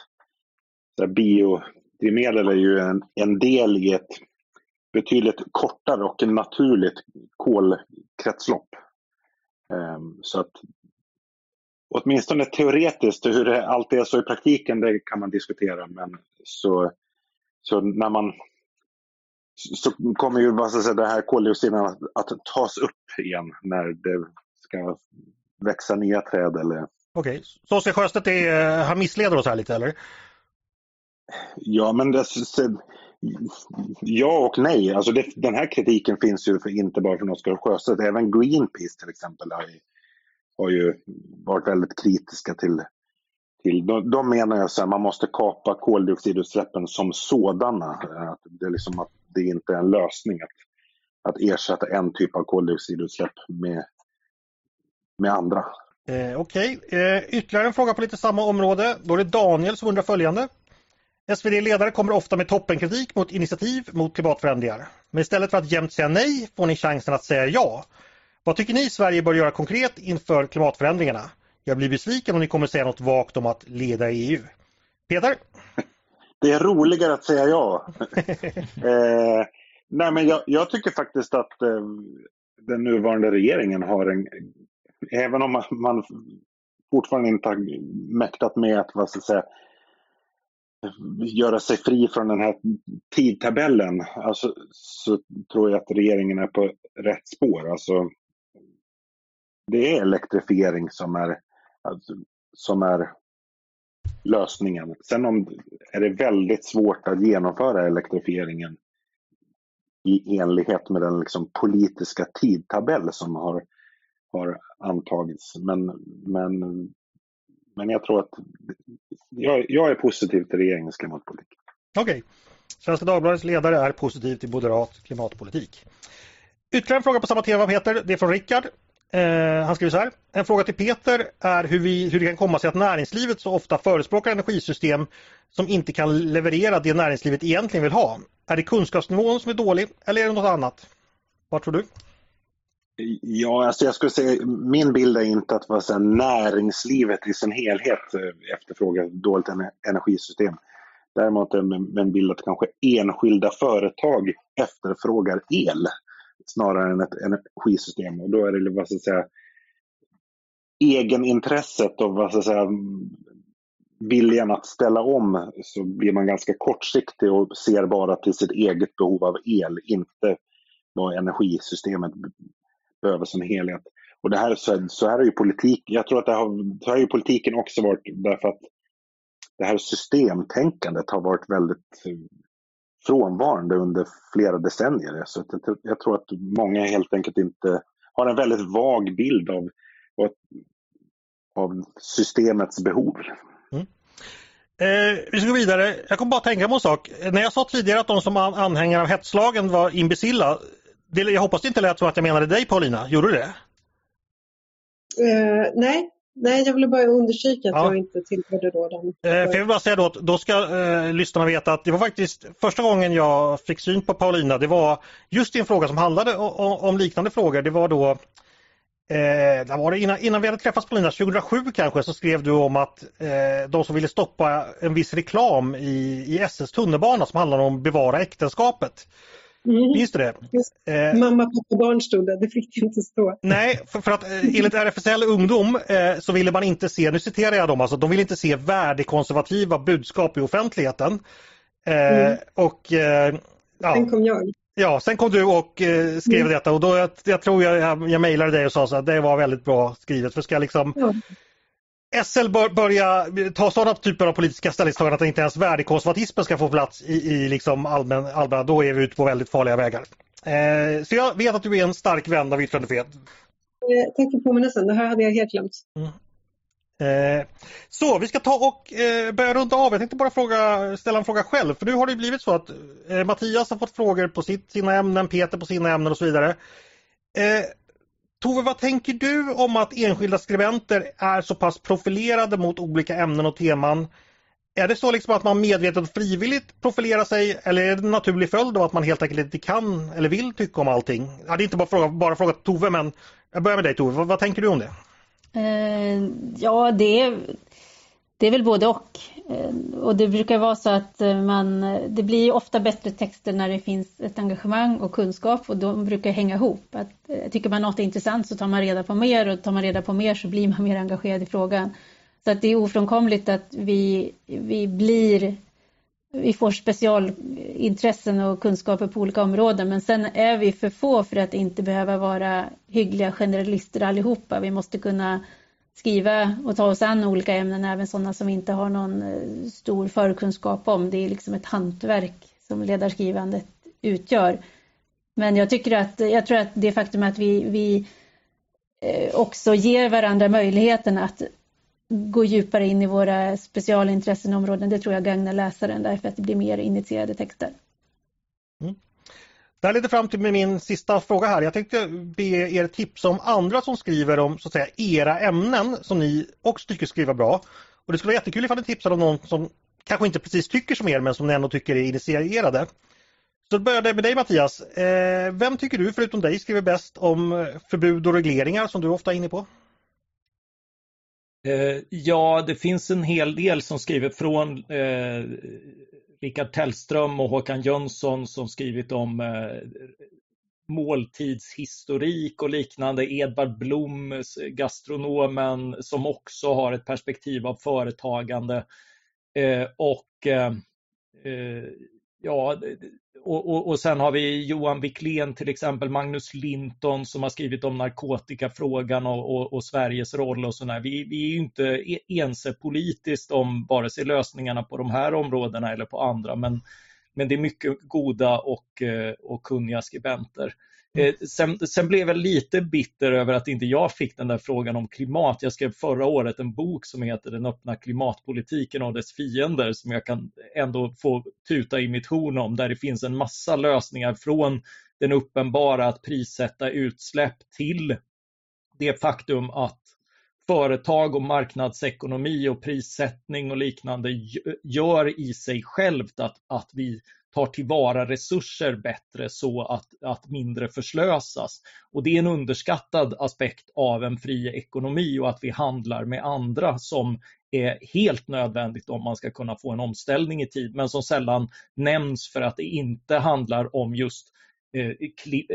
E: biodrivmedel är ju en, en del i ett betydligt kortare och naturligt kolkretslopp. Ehm, så att åtminstone teoretiskt, hur det alltid är så i praktiken, det kan man diskutera. Men så, så när man så kommer ju vad säga, det här koldioxiden att, att tas upp igen när det ska växa nya träd eller...
A: Okej, okay. så Oskar Sjöstedt är, han missleder oss här lite eller?
E: Ja, men det, ja och nej. Alltså det, den här kritiken finns ju för, inte bara från Oskar Sjöstedt. Även Greenpeace till exempel har ju, har ju varit väldigt kritiska till, till de, de menar ju att man måste kapa koldioxidutsläppen som sådana. Att det, är liksom att det inte är en lösning att, att ersätta en typ av koldioxidutsläpp med, med andra.
A: Eh, Okej, okay. eh, ytterligare en fråga på lite samma område. Då är det Daniel som undrar följande. SvD-ledare kommer ofta med toppenkritik mot initiativ mot klimatförändringar. Men istället för att jämt säga nej får ni chansen att säga ja. Vad tycker ni Sverige bör göra konkret inför klimatförändringarna? Jag blir besviken om ni kommer säga något vagt om att leda EU. Peter?
E: Det är roligare att säga ja. (laughs) eh, nej men jag, jag, tycker faktiskt att eh, den nuvarande regeringen har en, även om man fortfarande inte har mäktat med att vad ska jag säga, göra sig fri från den här tidtabellen alltså, så tror jag att regeringen är på rätt spår. Alltså, det är elektrifiering som är, alltså, som är lösningen. Sen om, är det väldigt svårt att genomföra elektrifieringen i enlighet med den liksom politiska tidtabell som har, har antagits. Men, men, men jag tror att jag, jag är positiv till regeringens klimatpolitik.
A: Okej. Okay. Svenska Dagbladets ledare är positiv till moderat klimatpolitik. Ytterligare en fråga på samma tema Peter, det är från Rickard. Eh, han skriver så här. En fråga till Peter är hur, vi, hur det kan komma sig att näringslivet så ofta förespråkar energisystem som inte kan leverera det näringslivet egentligen vill ha. Är det kunskapsnivån som är dålig eller är det något annat? Vad tror du?
E: Ja, alltså jag skulle säga min bild är inte att vad näringslivet i sin helhet eh, efterfrågar dåligt energisystem. Däremot är det en bild att kanske enskilda företag efterfrågar el snarare än ett energisystem. Och då är det vad ska jag säga, egenintresset och vad ska jag säga, viljan att ställa om så blir man ganska kortsiktig och ser bara till sitt eget behov av el, inte vad energisystemet över som helhet. Och det här, så, så här är ju politik, jag tror att det har, så har ju politiken också varit därför att det här systemtänkandet har varit väldigt eh, frånvarande under flera decennier. Så jag, jag tror att många helt enkelt inte har en väldigt vag bild av, av systemets behov. Mm.
A: Eh, vi ska gå vidare. Jag kommer bara tänka på en sak. När jag sa tidigare att de som anhängare av hetslagen var imbecilla. Jag hoppas det inte lät som att jag menade dig Paulina. Gjorde du det?
C: Uh, nej, Nej, jag ville bara understryka att ja. jag inte tillhörde då den.
A: Eh, för jag vill bara säga då att då ska eh, lyssnarna veta att det var faktiskt första gången jag fick syn på Paulina. Det var just i en fråga som handlade om, om liknande frågor. Det var då eh, var det innan, innan vi hade träffats Paulina, 2007 kanske, så skrev du om att eh, de som ville stoppa en viss reklam i, i SS tunnelbana som handlade om bevara äktenskapet. Mm. Minns du det?
C: Eh, Mamma, pappa, barn stod det. Det fick inte stå.
A: Nej, för, för att eh, enligt RFSL Ungdom eh, så ville man inte se, nu citerar jag dem, alltså, de vill inte se värdekonservativa budskap i offentligheten. Eh, mm. Och
C: eh, ja. Sen kom jag.
A: Ja, sen kom du och eh, skrev mm. detta och då jag, jag tror jag, jag, jag mejlade dig och sa att det var väldigt bra skrivet. För ska liksom ja. SL bör börja ta sådana typer av politiska ställningstaganden att inte ens värdekonservatismen ska få plats i, i liksom allmän, allmänna, då är vi ute på väldigt farliga vägar. Eh, så jag vet att du är en stark vän av yttrandefrihet.
C: Eh, tack för påminnelsen, det här hade jag helt glömt. Mm.
A: Eh, så vi ska ta och eh, börja runda av. Jag tänkte bara fråga, ställa en fråga själv. För nu har det blivit så att eh, Mattias har fått frågor på sitt, sina ämnen, Peter på sina ämnen och så vidare. Tove, vad tänker du om att enskilda skribenter är så pass profilerade mot olika ämnen och teman? Är det så liksom att man medvetet och frivilligt profilerar sig eller är det en naturlig följd av att man helt enkelt inte kan eller vill tycka om allting? Ja, det är inte bara fråga, bara fråga till Tove men jag börjar med dig Tove, vad, vad tänker du om det?
B: Eh, ja, det det är väl både och. Eh, och det brukar vara så att eh, man, eh, det blir ofta bättre texter när det finns ett engagemang och kunskap och de brukar hänga ihop. Att, tycker man något är intressant så tar man reda på mer och tar man reda på mer så blir man mer engagerad i frågan. Så att det är ofrånkomligt att vi, vi blir vi får specialintressen och kunskaper på olika områden men sen är vi för få för att inte behöva vara hyggliga generalister allihopa. Vi måste kunna skriva och ta oss an olika ämnen, även sådana som vi inte har någon eh, stor förkunskap om. Det är liksom ett hantverk som ledarskrivandet utgör. Men jag tycker att, jag tror att det faktum att vi, vi eh, också ger varandra möjligheten att gå djupare in i våra specialintressenområden, det tror jag gagnar läsaren därför att det blir mer initierade texter.
A: Mm. Det här leder fram till min sista fråga här. Jag tänkte be er tipsa om andra som skriver om så att säga era ämnen som ni också tycker skriver bra. Och det skulle vara jättekul ifall ni tipsade om någon som kanske inte precis tycker som er men som ni ändå tycker är initierade. Så det med dig Mattias. Eh, vem tycker du förutom dig skriver bäst om förbud och regleringar som du ofta är inne på?
D: Eh, ja, det finns en hel del som skriver från eh, Rickard Tellström och Håkan Jönsson som skrivit om eh, måltidshistorik och liknande. Edvard Blom, gastronomen, som också har ett perspektiv av företagande. Eh, och eh, eh ja, och, och, och, sen har vi Johan Wiklén till exempel, Magnus Linton som har skrivit om narkotikafrågan och, och, och Sveriges roll och sådär. Vi, vi är ju inte e, ense politiskt om vare sig lösningarna på de här områdena eller på andra, men, men det är mycket goda och, eh, och kunniga skribenter. Eh, sen, sen, blev jag lite bitter över att inte jag fick den där frågan om klimat. Jag skrev förra året en bok som heter Den öppna klimatpolitiken och dess fiender som jag kan ändå få tuta i mitt horn om där det finns en massa lösningar från den uppenbara att prissätta utsläpp till det faktum att företag och marknadsekonomi och prissättning och liknande gör i sig självt att, att vi tar tillvara resurser bättre så att, att mindre förslösas. Och det är en underskattad aspekt av en fri ekonomi och att vi handlar med andra som är helt nödvändigt om man ska kunna få en omställning i tid, men som sällan nämns för att det inte handlar om just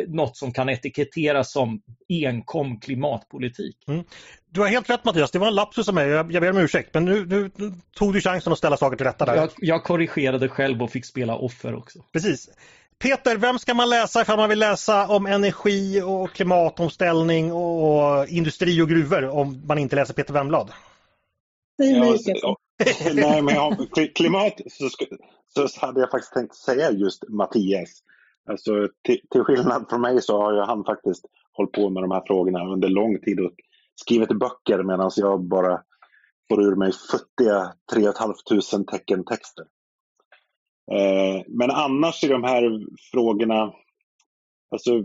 D: något som kan etiketteras som enkom klimatpolitik. Mm.
A: Du har helt rätt Mattias, det var en lapsus av mig, jag, jag ber om ursäkt. Men nu, nu, nu, tog du chansen att ställa saker till rätta där.
D: Jag, jag korrigerade själv och fick spela offer också.
A: Precis. Peter, vem ska man läsa ifall man vill läsa om energi och klimatomställning och industri och gruvor om man inte läser Peter Wemblad?
C: Ja, så,
E: nej, men ja, klimat så, så hade jag faktiskt tänkt säga just Mattias. Alltså, till, till skillnad från mig så har ju han faktiskt hållit på med de här frågorna under lång tid och skrivit böcker medan jag bara får ur mig futtiga 3 500 tecken texter. Eh, men annars i de här frågorna, alltså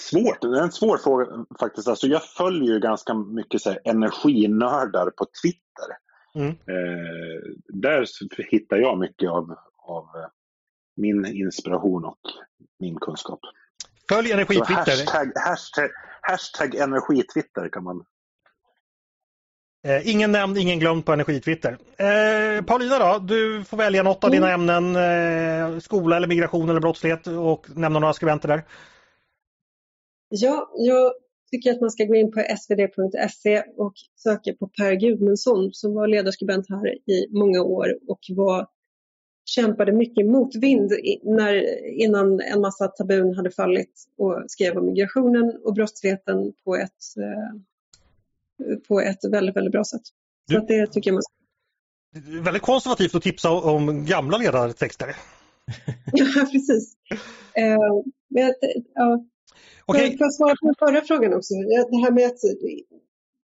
E: Svårt, det är en svår fråga faktiskt. Alltså jag följer ju ganska mycket så här, energinördar på Twitter. Mm. Eh, där hittar jag mycket av, av min inspiration och min kunskap.
A: Följ energitwitter.
E: Hashtag, hashtag, hashtag energitwitter kan man
A: Eh, ingen nämnd, ingen glömd på energitwitter. Eh, Paulina då, du får välja något av mm. dina ämnen, eh, skola eller migration eller brottslighet och nämna några skribenter där.
C: Ja, jag tycker att man ska gå in på svd.se och söka på Per Gudmundsson som var ledarskribent här i många år och var kämpade mycket motvind när, innan en massa tabun hade fallit och skrev om migrationen och brottsligheten på ett, eh, på ett väldigt, väldigt bra sätt. Du, Så det tycker jag man
A: ska. Väldigt konservativt att tipsa om gamla ledartexter. (laughs)
C: ja, precis. Eh, men, ja. Okay. För att svara på den förra frågan också, det här med att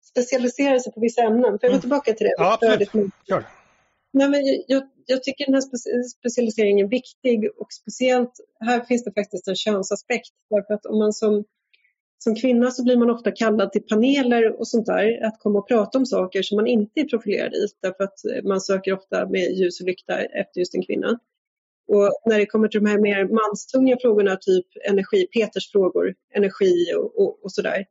C: specialisera sig på vissa ämnen. Får jag gå mm. tillbaka till det?
A: Ja, absolut. Kör.
C: Nej, men jag, jag tycker den här specialiseringen är viktig och speciellt här finns det faktiskt en könsaspekt. Därför att om man som, som kvinna så blir man ofta kallad till paneler och sånt där, att komma och prata om saker som man inte är profilerad i därför att man söker ofta med ljus och lykta efter just en kvinna. Och när det kommer till de här mer manstunga frågorna, typ energi, Peters frågor, energi och, och, och sådär,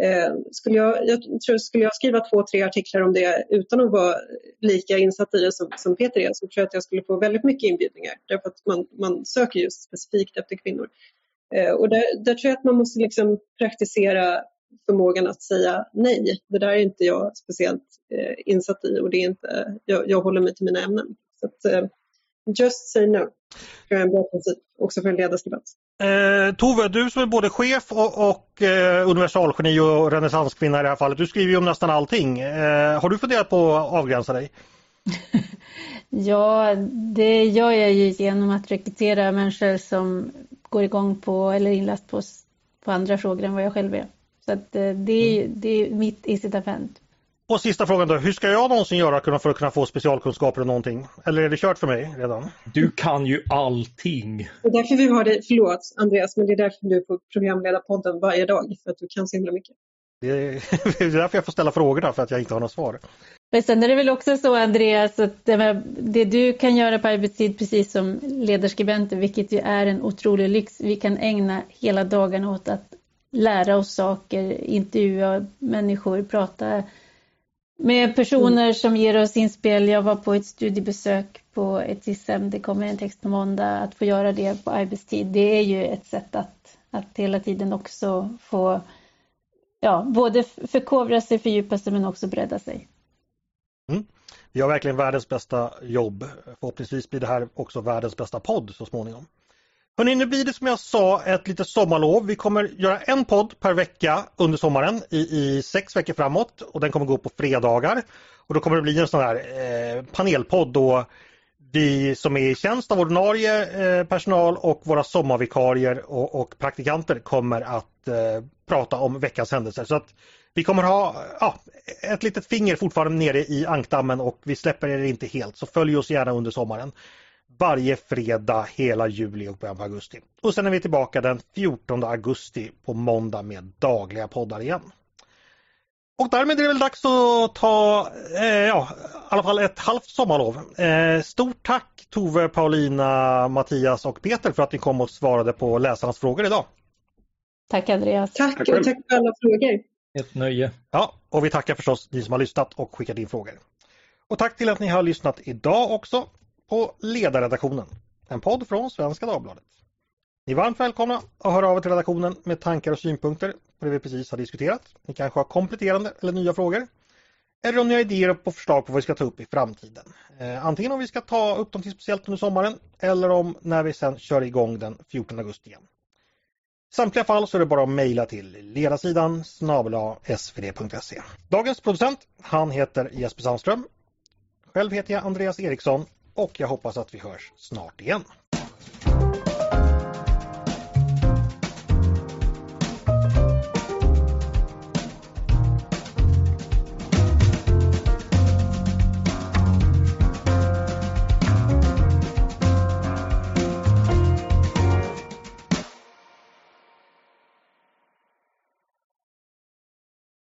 C: Eh, skulle, jag, jag tror, skulle jag skriva två, tre artiklar om det utan att vara lika insatt i det som, som Peter är så tror jag att jag skulle få väldigt mycket inbjudningar därför att man, man söker just specifikt efter kvinnor. Eh, och där, där, tror jag att man måste liksom praktisera förmågan att säga nej. Det där är inte jag speciellt eh, insatt i och det är inte, jag, jag håller mig till mina ämnen. Så att, eh, just say no. tror jag är en bra princip också för en ledarskribent.
A: Eh, Tove, du som är både chef och, och eh, universalgeni och renässanskvinna i det här fallet, du skriver ju om nästan allting. Eh, har du funderat på att avgränsa dig? (laughs)
B: ja, det gör jag ju genom att rekrytera människor som går igång på eller inläst på, på andra frågor än vad jag själv är. Så att, eh, det, är, mm. det är mitt incitament.
A: Och sista frågan då, hur ska jag någonsin göra för att kunna få specialkunskaper och någonting? Eller är det kört för mig redan?
D: Du kan ju allting.
C: Det är därför vi har dig, förlåt Andreas, men det är därför du får programleda podden varje dag, för att du kan så himla mycket.
A: Det är, (laughs) det är därför jag får ställa frågorna, för att jag inte har något svar.
B: Men sen är det väl också så Andreas, att det, det du kan göra på arbetstid, precis som ledarskribenter, vilket ju är en otrolig lyx, vi kan ägna hela dagen åt att lära oss saker, intervjua människor, prata med personer mm. som ger oss inspel. Jag var på ett studiebesök på ett ISM, det kommer en text på måndag, att få göra det på arbetstid. Det är ju ett sätt att, att hela tiden också få ja, både förkovra sig, fördjupa sig men också bredda sig.
A: Mm. Vi har verkligen världens bästa jobb. Förhoppningsvis blir det här också världens bästa podd så småningom. Hörrni, nu blir det som jag sa ett litet sommarlov. Vi kommer göra en podd per vecka under sommaren i, i sex veckor framåt och den kommer gå på fredagar. Och då kommer det bli en sån här eh, panelpodd då vi som är i tjänst av ordinarie eh, personal och våra sommarvikarier och, och praktikanter kommer att eh, prata om veckans händelser. Så att vi kommer ha ja, ett litet finger fortfarande nere i ankdammen och vi släpper er inte helt så följ oss gärna under sommaren varje fredag hela juli och början på augusti. Och sen är vi tillbaka den 14 augusti på måndag med dagliga poddar igen. Och därmed är det väl dags att ta eh, ja, i alla fall ett halvt sommarlov. Eh, stort tack Tove, Paulina, Mattias och Peter för att ni kom och svarade på läsarnas frågor idag.
B: Tack Andreas.
C: Tack och tack för alla frågor.
D: Ett nöje.
A: Ja, och vi tackar förstås ni som har lyssnat och skickat in frågor. Och tack till att ni har lyssnat idag också på Ledarredaktionen, en podd från Svenska Dagbladet. Ni är varmt välkomna att höra av er till redaktionen med tankar och synpunkter på det vi precis har diskuterat. Ni kanske har kompletterande eller nya frågor. Eller om ni har idéer på förslag på vad vi ska ta upp i framtiden. Eh, antingen om vi ska ta upp dem till speciellt under sommaren eller om när vi sen kör igång den 14 augusti igen. I samtliga fall så är det bara att mejla till ledarsidan snabla svd.se. Dagens producent, han heter Jesper Sandström. Själv heter jag Andreas Eriksson och jag hoppas att vi hörs snart igen.